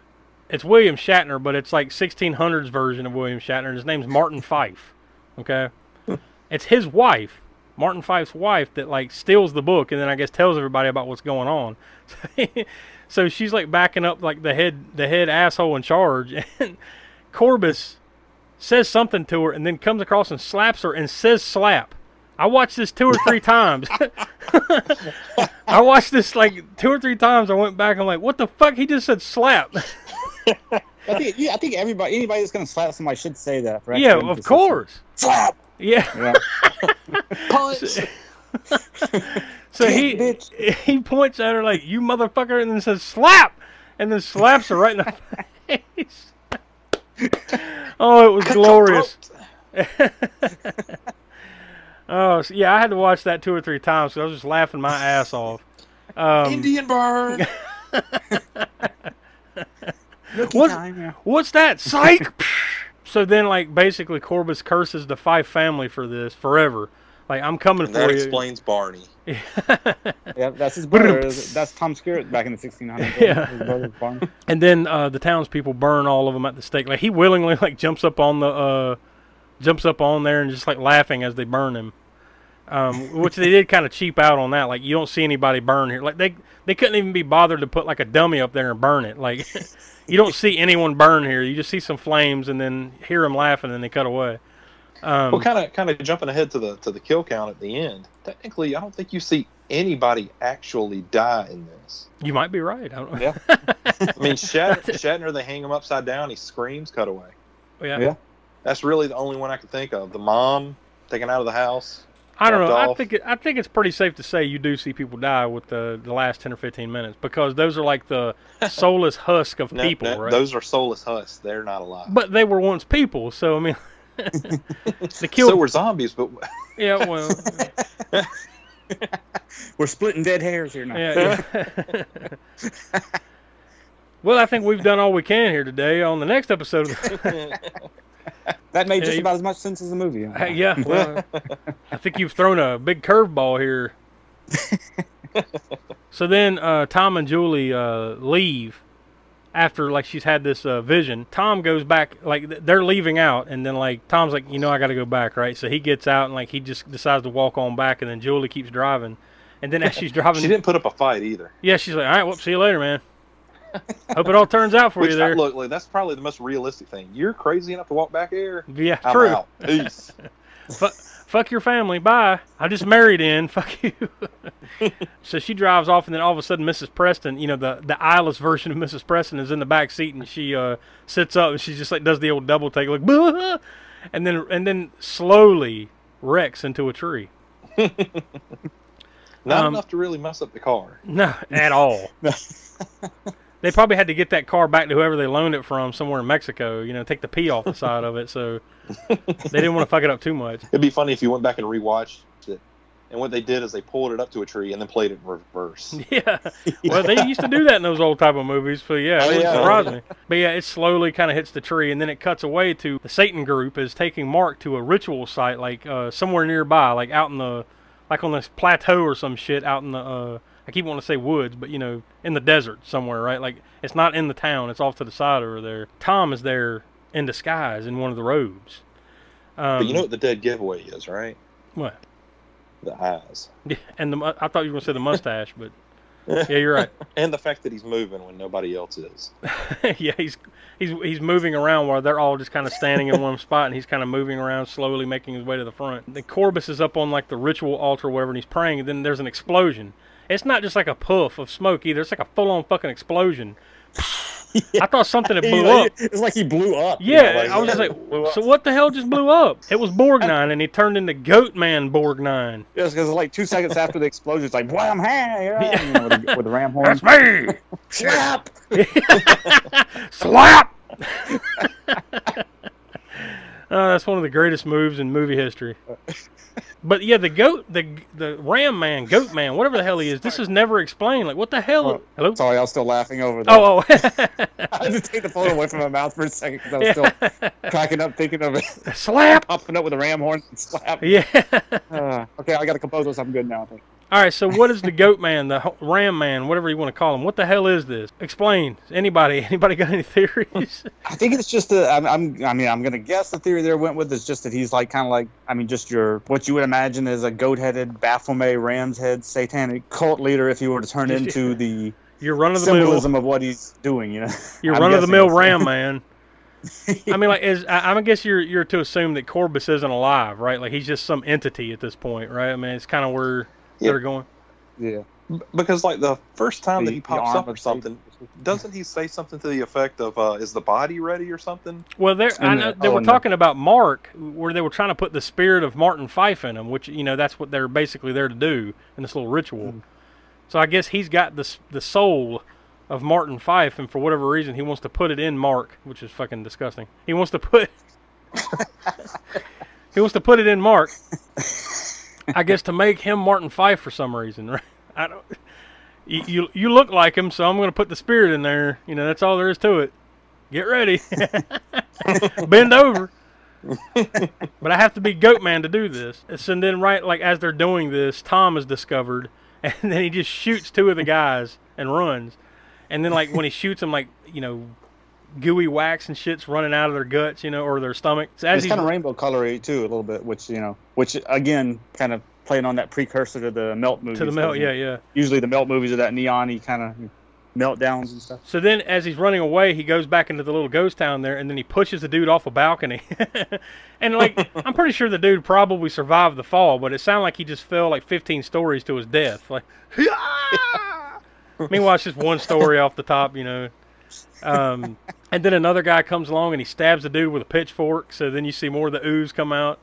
it's William Shatner, but it's like 1600s version of William Shatner. and His name's Martin Fife. Okay, it's his wife, Martin Fife's wife, that like steals the book and then I guess tells everybody about what's going on. [LAUGHS] so she's like backing up like the head the head asshole in charge, [LAUGHS] and Corbis says something to her and then comes across and slaps her and says slap. I watched this two or three [LAUGHS] times. I watched this like two or three times. I went back. And I'm like, what the fuck? He just said slap. I think, yeah, I think everybody, anybody that's gonna slap somebody should say that. For yeah, of course. Slap. Yeah. Yeah. [LAUGHS] punch. So [LAUGHS] he he points at her like you motherfucker, and then says slap, and then slaps her right in the face. [LAUGHS] oh, it was glorious. oh so yeah, I had to watch that two or three times because I was just laughing my ass off. Um, Indian bird. What's, what's that? Psych! So then, like, basically, Corbis curses the Fife family for this forever. Like, I'm coming And for that you. explains Barney. [LAUGHS] Yeah, that's his brother. That's Tom Skerritt back in the 1600s. [LAUGHS] Yeah. Barney. And then uh, the townspeople burn all of them at the stake. Like he willingly like jumps up on the uh, jumps up on there and just like laughing as they burn him. Um, which they did kind of cheap out on that. Like you don't see anybody burn here. Like they they couldn't even be bothered to put like a dummy up there and burn it. Like [LAUGHS] you don't see anyone burn here. You just see some flames and then hear them laughing and they cut away. Um, well, kind of, kind of jumping ahead to the to the kill count at the end. Technically, I don't think you see anybody actually die in this. you might be right. I don't know. Yeah. I mean, [LAUGHS] Shatner, Shatner they hang him upside down. He screams, cut away. yeah. Yeah. That's really the only one I could think of. The mom taken out of the house. I don't know. Dropped I think it, I think it's pretty safe to say you do see people die with the the last ten or fifteen minutes because those are like the [LAUGHS] soulless husk of No, people, no, right? Those are soulless husks. They're not alive. But they were once people, so I mean, [LAUGHS] the kill. so we're zombies, but [LAUGHS] yeah, well, We're splitting dead hairs here now. Yeah. yeah. Well, I think we've done all we can here today. On the next episode, of the, [LAUGHS] That made just Yeah, about as much sense as the movie. Hey, yeah, well, I think you've thrown a big curveball here. [LAUGHS] so then uh, Tom and Julie uh, leave after like she's had this uh, vision. Tom goes back like they're leaving out, and then like Tom's like, you know, I got to go back, right? So he gets out and like he just decides to walk on back, and then Julie keeps driving. And then as she's [LAUGHS] driving, She didn't put up a fight either. yeah, she's like, all right, well, see you later, man. [LAUGHS] Hope it all turns out for Which, you there. look, look, that's probably the most realistic thing. You're crazy enough to walk back here. yeah, I'm true. out. Peace. [LAUGHS] Fu fuck your family. Bye. I just married in. [LAUGHS] Fuck you. so she drives off, and then all of a sudden, Mrs. Preston, you know, the the eyeless version of Mrs. Preston is in the back seat, and she uh, sits up, and she just like does the old double take, like, "Bah!" and then and then slowly wrecks into a tree. Not Um, enough to really mess up the car. No, at all. They probably had to get that car back to whoever they loaned it from somewhere in Mexico. You know, take the pee off the [LAUGHS] side of it, so they didn't want to fuck it up too much. It'd be funny if you went back and rewatched it. And what they did is they pulled it up to a tree and then played it in reverse. [LAUGHS] Yeah. Well, they used to do that in those old type of movies, so yeah, it Oh, yeah. surprise me. But yeah, it slowly kind of hits the tree, and then it cuts away to the Satan group is taking Mark to a ritual site, like uh, somewhere nearby, like out in the, like on this plateau or some shit out in the. Uh, I keep wanting to say woods, but you know, in the desert somewhere, right? Like it's not in the town; it's off to the side over there. Tom is there in disguise in one of the robes. Um, but you know what the dead giveaway is, right? what? The eyes. Yeah, and the I thought you were gonna say the [LAUGHS] mustache, but yeah, you're right. [LAUGHS] and the fact that he's moving when nobody else is. [LAUGHS] yeah, he's he's he's moving around while they're all just kind of standing in one spot, and he's kind of moving around slowly, making his way to the front. The Corbis is up on like the ritual altar, or whatever, and he's praying. And then there's an explosion. It's not just like a puff of smoke either. It's like a full-on fucking explosion. [LAUGHS] I thought something had [LAUGHS] blew up. It's like he blew up. you Yeah, know, like- I was just like, so what the hell just blew up? It was Borgnine, and he turned into Goatman Borgnine. Yes, because like two seconds after the explosion, it's like wham, hey, [LAUGHS] yeah, you know, with, the, with the ram horn. That's me. Slap. Slap. Oh, that's one of the greatest moves in movie history. But yeah, the goat, the the ram man, goat man, whatever the hell he is, this is never explained. Like, what the hell? Oh, Hello. Sorry, I was still laughing over that. Oh, oh. [LAUGHS] [LAUGHS] I had to take the phone away from my mouth for a second because I was still cracking up thinking of it. [LAUGHS] Slap. Popping up with a ram horn and slap. yeah. Uh, okay, I got to compose this. I'm good now. I think. All right. So, what is the goat man, the ram man, whatever you want to call him? What the hell is this? Explain. Anybody? [LAUGHS] Anybody got any theories? [LAUGHS] I think it's just a. I'm, I'm. I mean, I'm gonna guess the theory there went with is just that he's like kind of like. I mean, just your what you would imagine is a goat-headed Baphomet, ram's head, satanic cult leader if he were to turn [LAUGHS] into the You're run of the mill. symbolism of what he's doing. You know, You're I'm run of the mill ram man. I mean, like, is I, I guess you're you're to assume that Corbis isn't alive, right? Like, he's just some entity at this point, right? I mean, it's kind of where Yeah. they're going. Yeah. Because like the first time that he pops up or of something, doesn't he say something to the effect of uh, "Is the body ready?" or something? Well, they I know they oh, were and the- talking about Mark, where they were trying to put the spirit of Martin Fife in him, which you know that's what they're basically there to do in this little ritual. Mm. So I guess he's got the the soul of Martin Fife, and for whatever reason, he wants to put it in Mark, which is fucking disgusting. He wants to put [LAUGHS] he wants to put it in Mark. [LAUGHS] I guess to make him Martin Fife for some reason, [LAUGHS] right? I don't. You, you look like him, so I'm going to put the spirit in there. You know, that's all there is to it. Get ready. [LAUGHS] Bend over. but I have to be goat man to do this. And then right like as they're doing this, Tom is discovered [LAUGHS] and then he just shoots two of the guys and runs. And then like when he shoots them like, you know, gooey wax and shit's running out of their guts, you know, or their stomach. So as It's he's kind of rainbow colory too, a little bit, which you know, which again, kind of playing on that precursor to the melt movies. to the melt, yeah, yeah. Usually the melt movies are that neon-y kind of meltdowns and stuff. So then, as he's running away, he goes back into the little ghost town there, and then he pushes the dude off a balcony. [LAUGHS] and like, I'm pretty sure the dude probably survived the fall, but it sounded like he just fell like 15 stories to his death. Like, [LAUGHS] meanwhile, it's just one story off the top, you know. Um, [LAUGHS] and then another guy comes along and he stabs the dude with a pitchfork. So then you see more of the ooze come out,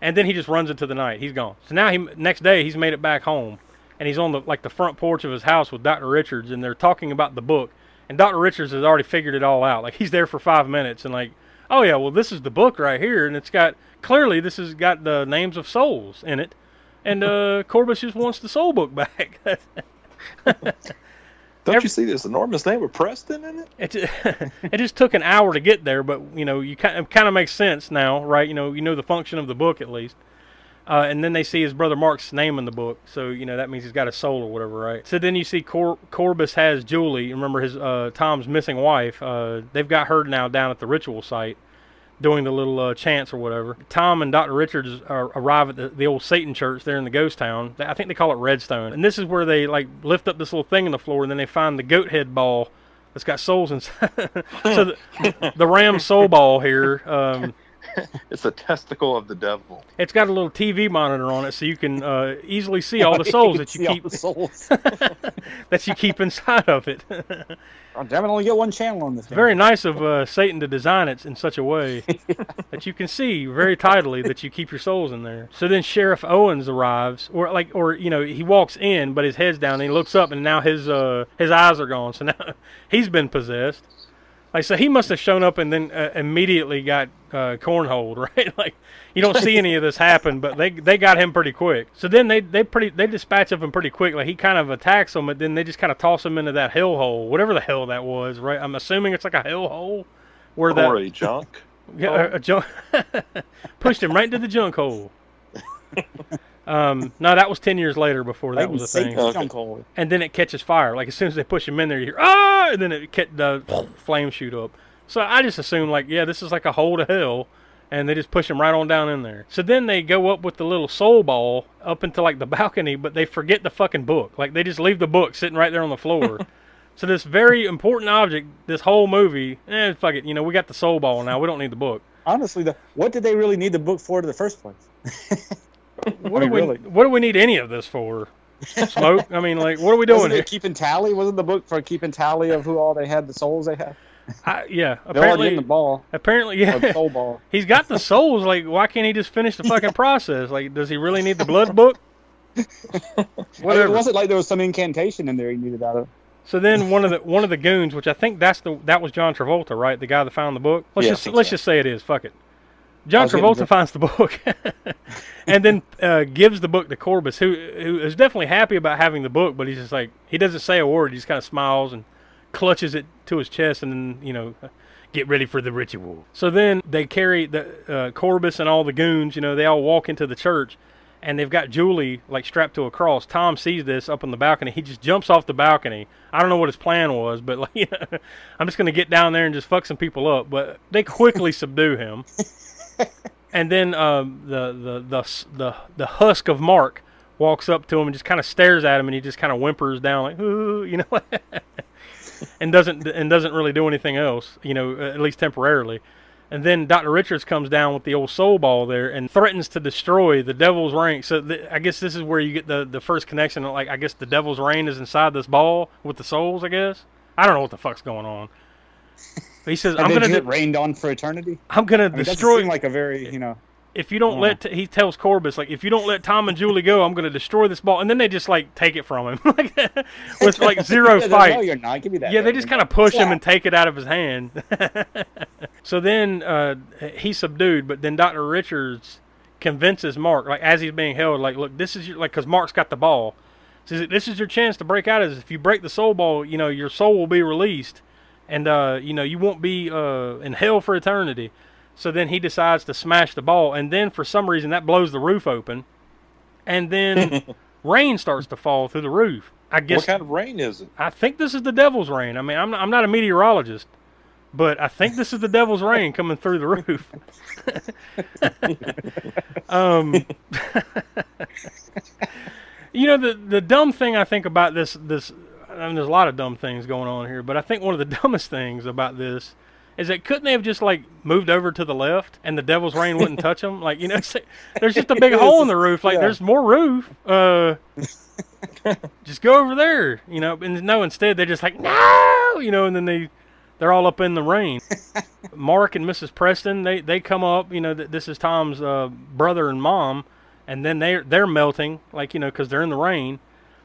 and then he just runs into the night. He's gone. So now he next day he's made it back home, and he's on the like the front porch of his house with Doctor Richards, and they're talking about the book. And Doctor Richards has already figured it all out. Like he's there for five minutes, and like, oh yeah, well this is the book right here, and it's got clearly this has got the names of souls in it. and uh, Corbis just wants the soul book back. [LAUGHS] Don't you see this enormous name of Preston in it? It just, [LAUGHS] it just took an hour to get there, but you know, you kind of, kind of makes sense now, right? You know, you know the function of the book at least. Uh, and then they see his brother Mark's name in the book, so you know that means he's got a soul or whatever, right? So then you see Cor- Corbis has Julie. Remember his uh, Tom's missing wife. Uh, they've got her now down at the ritual site, doing the little uh, chants or whatever. Tom and Doctor Richards are, arrive at the, the old Satan church there in the ghost town. I think they call it Redstone, and this is where they like lift up this little thing on the floor, and then they find the goat head ball that's got souls inside. [LAUGHS] so the, the ram soul ball here. Um, [LAUGHS] it's a testicle of the devil. It's got a little TV monitor on it, so you can uh, easily see all the souls that you keep [LAUGHS] souls. [LAUGHS] that you keep inside of it. I'm definitely get one channel on this. Thing. Very nice of uh, Satan to design it in such a way that you can see very tidily that you keep your souls in there. So then Sheriff Owens arrives, or like, or you know, he walks in, but his head's down, and he looks up, and now his uh, his eyes are gone. So now he's been possessed. Like so, he must have shown up and then uh, immediately got uh, cornholed, [LAUGHS] right? like you don't see any of this happen, but they they got him pretty quick. So then they they pretty they dispatch of him pretty quick. Like he kind of attacks them, but then they just kind of toss him into that hell hole, whatever the hell that was, right? I'm assuming it's like a hell hole where that or a junk. [LAUGHS] yeah, a, a junk [LAUGHS] pushed him right into the junk hole. Um, no, that was ten years later before that was a thing. junk. And then it catches fire. Like as soon as they push him in there, you hear ah, and then it get the flames shoot up. So I just assumed like, yeah, this is like a hole to hell, and they just push him right on down in there. So then they go up with the little soul ball up into like the [LAUGHS] balcony, but they forget the fucking book. Like they just leave the book sitting right there on the floor. [LAUGHS] so this very important object, this whole movie, eh, fuck it, you know, we got the soul ball now. We don't need the book. Honestly, the, what did they really need the book for in the first place? [LAUGHS] What I do we really. What do we need any of this for? Smoke? I mean, like, what are we doing Wasn't here? keeping tally? Wasn't the book for keeping tally of who all they had, the souls they had? I, yeah, [LAUGHS] They're already apparently, in the ball. apparently, Or the yeah. soul ball. [LAUGHS] He's got the souls. Like, why can't he just finish the fucking process? Like, does he really need the blood book? [LAUGHS] It Whatever. wasn't like there was some incantation in there he needed out of. So then one of the one of the goons, which I think that's the that was John Travolta, right? The guy that found the book. Let's Yeah, just let's so. just say it is. Fuck it. John Travolta finds the book, [LAUGHS] and then uh, gives the book to Corbis, who who is definitely happy about having the book, but he's just like he doesn't say a word. He just kind of smiles and clutches it to his chest, and then you know. Get ready for the ritual. So then they carry the uh, Corbis and all the goons. You know, they all walk into the church, and they've got Julie like strapped to a cross. Tom sees this up on the balcony. He just jumps off the balcony. I don't know what his plan was, but [LAUGHS] like, I'm just gonna get down there and just fuck some people up. But they quickly subdue him. And then um, the, the the the the husk of Mark walks up to him and just kind of stares at him, and he just kind of whimpers down like, Ooh, you know, [LAUGHS] and doesn't and doesn't really do anything else, you know, at least temporarily. And then Dr. Richards comes down with the old soul ball there and threatens to destroy the devil's rain. So th- I guess this is where you get the, the first connection. Like I guess the devil's rain is inside this ball with the souls. I guess I don't know what the fuck's going on. But he says And I'm gonna get de- rained on for eternity. I'm gonna I mean, destroy Doesn't seem like a very you know. if you don't Yeah. let he tells Corbis like if you don't let Tom and Julie go, I'm gonna destroy this ball. And then they just like take it from him [LAUGHS] like with like [LAUGHS] zero Yeah, fight. No, you're not. Give me that. Yeah, they just kind of push him and take it out of his hand. [LAUGHS] so then uh, he's subdued, but then Dr. Richards convinces Mark, like as he's being held, like, look, this is your, like, because Mark's got the ball. Says, this is your chance to break out. Is if you break the soul ball, you know, your soul will be released, and uh, you know, you won't be uh, in hell for eternity. So then he decides to smash the ball, and then for some reason that blows the roof open, and then [LAUGHS] rain starts to fall through the roof. I guess What kind of rain is it? I think this is the devil's rain. I mean, I'm not, I'm not a meteorologist, but I think this is the devil's rain coming through the roof. [LAUGHS] um, [LAUGHS] you know, the the dumb thing I think about this this I mean, there's a lot of dumb things going on here, but I think one of the [LAUGHS] dumbest things about this is that couldn't they have just like moved over to the left and the devil's rain wouldn't touch them? Like, you know, [LAUGHS] there's just a big [LAUGHS] hole in the roof. Like, Yeah. there's more roof. Uh, just go over there, you know. And no, instead they're just like, no, you know, and then they they're all up in the rain. Mark and Mrs. Preston, they they come up, you know. Th- this is Tom's uh, brother and mom, and then they they're melting, like you know, because they're in the rain.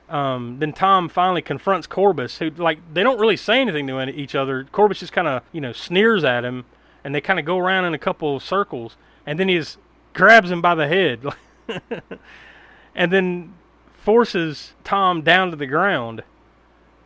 Um, then Tom finally confronts Corbis, who like they don't really say anything to each other. Corbis just kind of you know sneers at him, and they kind of go around in a couple of circles, and then he just grabs him by the head, and [LAUGHS] and then forces Tom down to the ground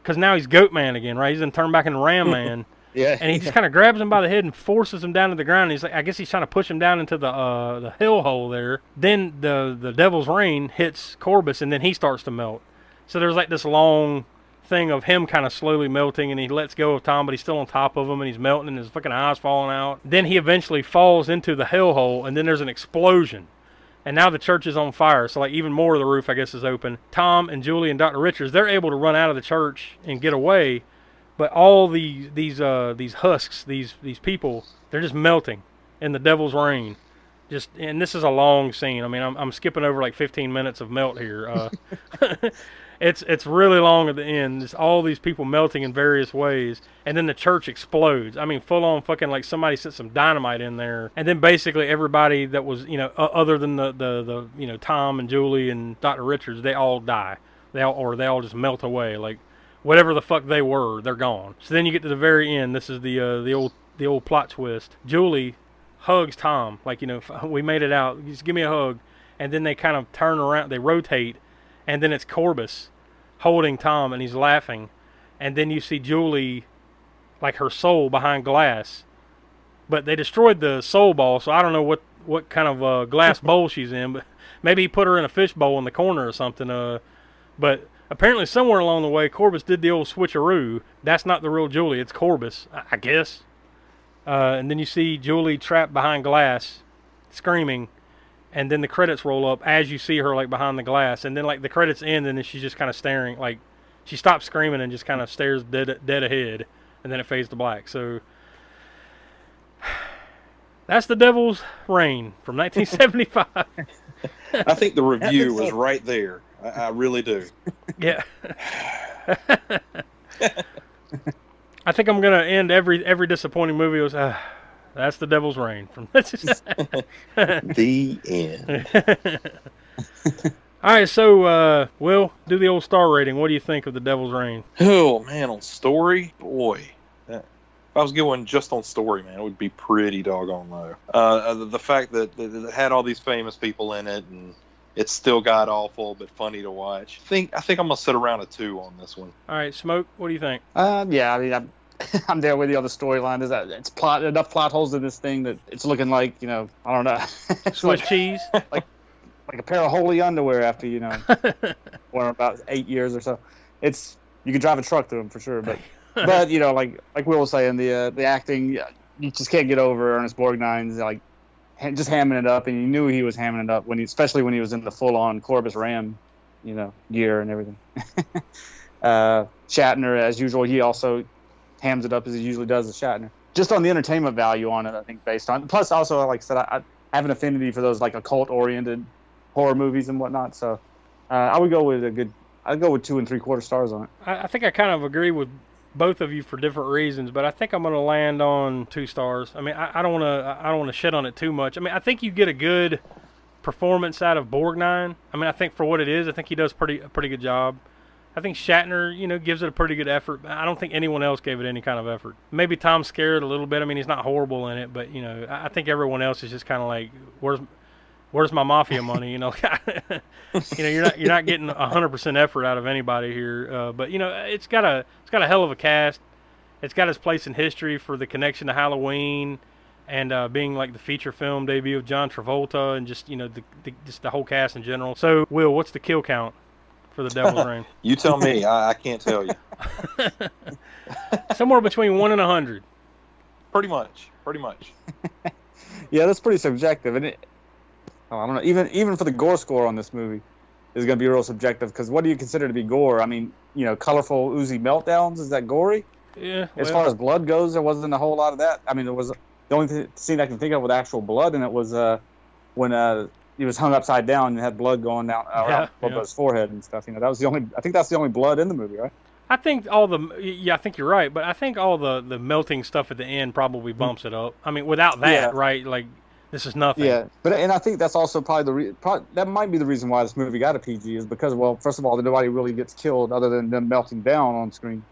because now he's Goat Man again, right? He's then turned back into Ram [LAUGHS] Man. Yeah. and he just kind of grabs him by the head and forces him down to the ground. And he's like, I guess he's trying to push him down into the uh, the hill hole there. Then the the Devil's Rain hits Corbis, and then he starts to melt. So there's like this long thing of him kind of slowly melting, and he lets go of Tom, but he's still on top of him, and he's melting, and his fucking eyes falling out. Then he eventually falls into the hill hole, and then there's an explosion. And now the church is on fire, so like even more of the roof, I guess, is open. Tom and Julie and Dr. Richards, they're able to run out of the church and get away, but all these these uh these husks, these these people, they're just melting in the devil's rain. Just and this is a long scene. I mean, I'm I'm skipping over like 15 minutes of melt here. Uh, [LAUGHS] [LAUGHS] it's it's really long at the end. It's all these people melting in various ways, and then the church explodes. I mean, full on fucking like somebody set some dynamite in there, and then basically everybody that was you know uh, other than the, the the you know Tom and Julie and Dr. Richards, they all die. They all or they all just melt away. Like whatever the fuck they were, they're gone. So then you get to the very end. This is the uh, the old the old plot twist. Julie hugs Tom like you know [LAUGHS] we made it out. Just give me a hug, and then they kind of turn around. They rotate, and then it's Corbis holding Tom, and he's laughing, and then you see Julie like her soul behind glass. But they destroyed the soul ball, so I don't know what what kind of uh, glass [LAUGHS] bowl she's in, but maybe he put her in a fish bowl in the corner or something. Uh, but apparently somewhere along the way, Corbis did the old switcheroo. That's not the real Julie; it's Corbis, I, I guess. Uh, and then you see Julie trapped behind glass, screaming, and then the credits roll up as you see her like behind the glass, and then like the credits end, and then she's just kind of staring, like she stops screaming and just kind of stares dead dead ahead, and then it fades to black. So. [SIGHS] That's the Devil's Rain from 1975. [LAUGHS] I think the review was right there. I, I really do. Yeah. [LAUGHS] I think I'm gonna end every every disappointing movie was uh, that's the Devil's Rain [LAUGHS] from [LAUGHS] [LAUGHS] the end. All right, so uh, Will do the old star rating. What do you think of the Devil's Rain? Oh man, on story, boy. that- If I was going just on story, man, it would be pretty doggone low. Uh, the, the fact that, that it had all these famous people in it, and it's still god awful but funny to watch. I think I think I'm gonna sit around a two on this one. All right, Smoke. What do you think? Um, yeah, I mean, I'm, [LAUGHS] I'm there with you on the storyline. Is that it's plot enough plot holes in this thing that it's looking like you know I don't know. [LAUGHS] Swiss like, cheese. like like a pair of holy underwear after you know, [LAUGHS] or about eight years or so. It's you can drive a truck through them for sure, but but you know, like like we Will was saying, the uh, the acting you just can't get over Ernest Borgnine's like just hamming it up, and you knew he was hamming it up when he, especially when he was in the full on Corbis Ram, you know, gear and everything. uh, Shatner, as usual, he also hams it up as he usually does as Shatner. Just on the entertainment value on it, I think based on plus also like I said, I, I have an affinity for those like occult oriented horror movies and whatnot. So uh, I would go with a good. I'd go with two and three quarter stars on it. I, I think I kind of agree with both of you for different reasons, but I think I'm going to land on two stars. I mean, I, I don't want to I don't want to shit on it too much. I mean, I think you get a good performance out of Borgnine. I mean, I think for what it is, I think he does pretty a pretty good job. I think Shatner, you know, gives it a pretty good effort. I don't think anyone else gave it any kind of effort. Maybe Tom Skerritt a little bit. I mean, he's not horrible in it, but you know, I think everyone else is just kind of like, where's where's my mafia money? You know, [LAUGHS] you know, you're not you're not getting hundred percent effort out of anybody here. Uh, but you know, it's got a it's got a hell of a cast. It's got its place in history for the connection to Halloween, and uh, being like the feature film debut of John Travolta, and just you know the, the just the whole cast in general. So, Will, what's the kill count for the Devil's [LAUGHS] Rain? You tell me. I, I can't tell you. [LAUGHS] Somewhere between one and a hundred. Pretty much. Pretty much. [LAUGHS] Yeah, that's pretty subjective, and it. oh, I don't know. Even even for the gore score on this movie is going to be real subjective because what do you consider to be gore? I mean, you know, colorful, oozy meltdowns is that gory? Yeah. As far as blood goes, there wasn't a whole lot of that. I mean, there was the only th- scene I can think of with actual blood, and it was uh, when uh, he was hung upside down and had blood going down uh, Yeah, yeah. his forehead and stuff. You know, that was the only. I think that's the only blood in the movie, right? I think all the yeah, I think you're right, but I think all the the melting stuff at the end probably bumps it up. I mean, without that, Yeah. right? Like this is nothing. Yeah, but and I think that's also probably the re- probably, that might be the reason why this movie got a PG is because well, first of all, nobody really gets killed other than them melting down on screen,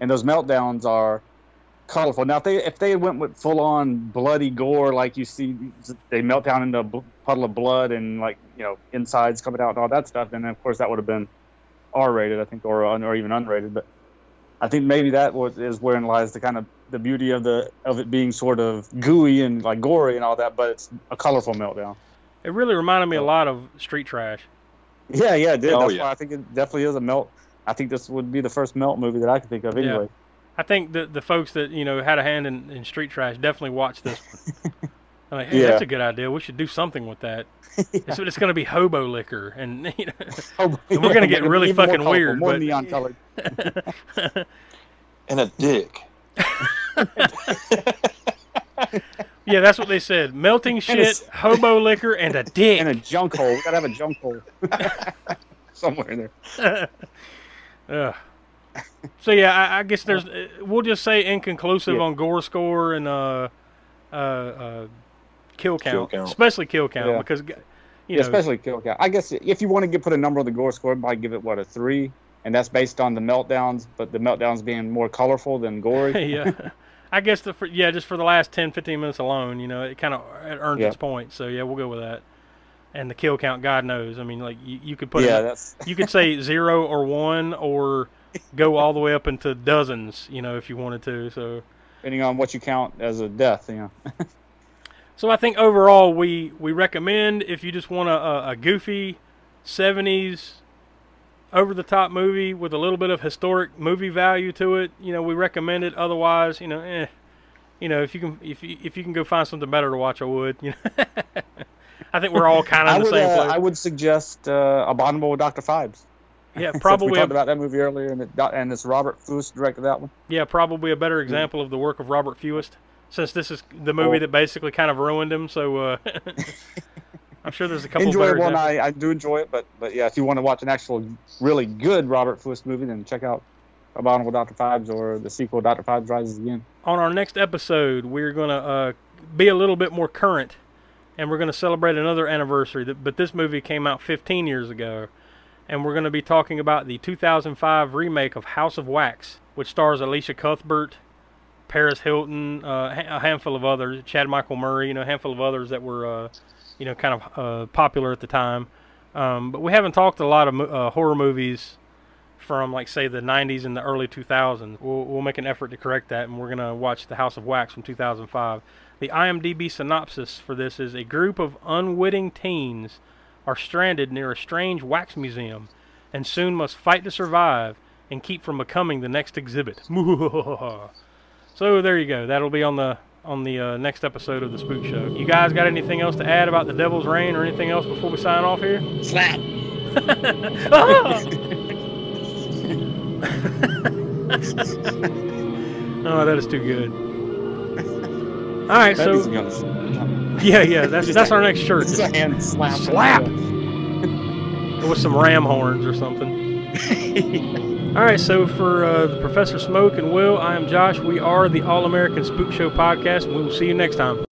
and those meltdowns are colorful. Now, if they if they went with full on bloody gore, like you see, they melt down into a puddle of blood and like you know insides coming out and all that stuff, then of course that would have been R rated, I think, or or even unrated. But I think maybe that was is wherein lies the kind of the beauty of the of it being sort of gooey and like gory and all that, but it's a colorful meltdown. It really reminded me a lot of Street Trash. Yeah, yeah, it did. Oh, That's yeah. why I think it definitely is a melt. I think this would be the first melt movie that I could think of Yeah. Anyway. I think the the folks that you know had a hand in, in Street Trash definitely watched this one. [LAUGHS] I'm like, hey, Yeah. that's a good idea. We should do something with that. [LAUGHS] It's, it's going to be hobo liquor, and [LAUGHS] you know, Oh, And we're gonna get Even really more fucking colorful, weird, more but- neon colored. And a dick. yeah, that's what they said. Melting shit, hobo liquor, and a dick. And a junk hole. We gotta have a junk hole somewhere in there. Ugh. So yeah, I, I guess there's. uh, We'll just say inconclusive Yeah. on gore score and uh, uh, uh, kill count, Kill count. especially kill count Yeah. because you Yeah, know especially kill count. I guess if you want to get, put a number on the gore score, I'd give it what a three, and that's based on the meltdowns, but the meltdowns being more colorful than gory. [LAUGHS] yeah. I guess the for, yeah, just for the last 10, 15 minutes alone, you know, it kind of it earned Yeah. its point. So yeah, we'll go with that. And the kill count, God knows. I mean, like you, you could put yeah, it, that's you could say zero or one or go all the way up into dozens, you know, if you wanted to. So depending on what you count as a death. You [LAUGHS] know. So I think overall we we recommend if you just want a, a, goofy '70s over the top movie with a little bit of historic movie value to it, you know, we recommend it. Otherwise, you know, eh, you know, if you can if you if you can go find something better to watch, I would. You know, [LAUGHS] I think we're all kind of in the would, same uh, place. I would suggest uh, Abominable with Dr. Phibes. [LAUGHS] yeah, probably we a, talked about that movie earlier, and, it, and it's Robert Fuest directed that one. yeah, probably a better example of the work of Robert Fuest, since this is the movie Oh. that basically kind of ruined him. So uh, [LAUGHS] I'm sure there's a couple better Enjoyable, and. I, I do enjoy it, but but yeah, if you want to watch an actual really good Robert Fuest movie, then check out Abominable Dr. Phibes or the sequel Dr. Phibes Rises Again. on our next episode, we're going to uh, be a little bit more current, and we're going to celebrate another anniversary. That, but this movie came out 15 years ago, and we're going to be talking about the 2005 remake of House of Wax, which stars Elisha Cuthbert, Paris Hilton, uh, a handful of others, Chad Michael Murray, you know, a handful of others that were, uh, you know, kind of uh, popular at the time. Um, but we haven't talked a lot of uh, horror movies from like say the 90s and the early 2000s. We'll, we'll make an effort to correct that, and we're gonna watch The House of Wax from 2005. The IMDb synopsis for this is a group of unwitting teens are stranded near a strange wax museum, and soon must fight to survive and keep from becoming the next exhibit. [LAUGHS] so there you go. That'll be on the on the uh, next episode of the Spook Show. You guys got anything else to add about the Devil's Rain or anything else before we sign off here? Slap. Ah! [LAUGHS] oh, that is too good. All right, so to be on the- yeah, yeah, that's that's our next shirt. Just a hand slap. Slap. with some ram horns or something. [LAUGHS] All right, so for uh, the Professor Smoke and Will, I am Josh. We are the All American Spook Show podcast, and we will see you next time.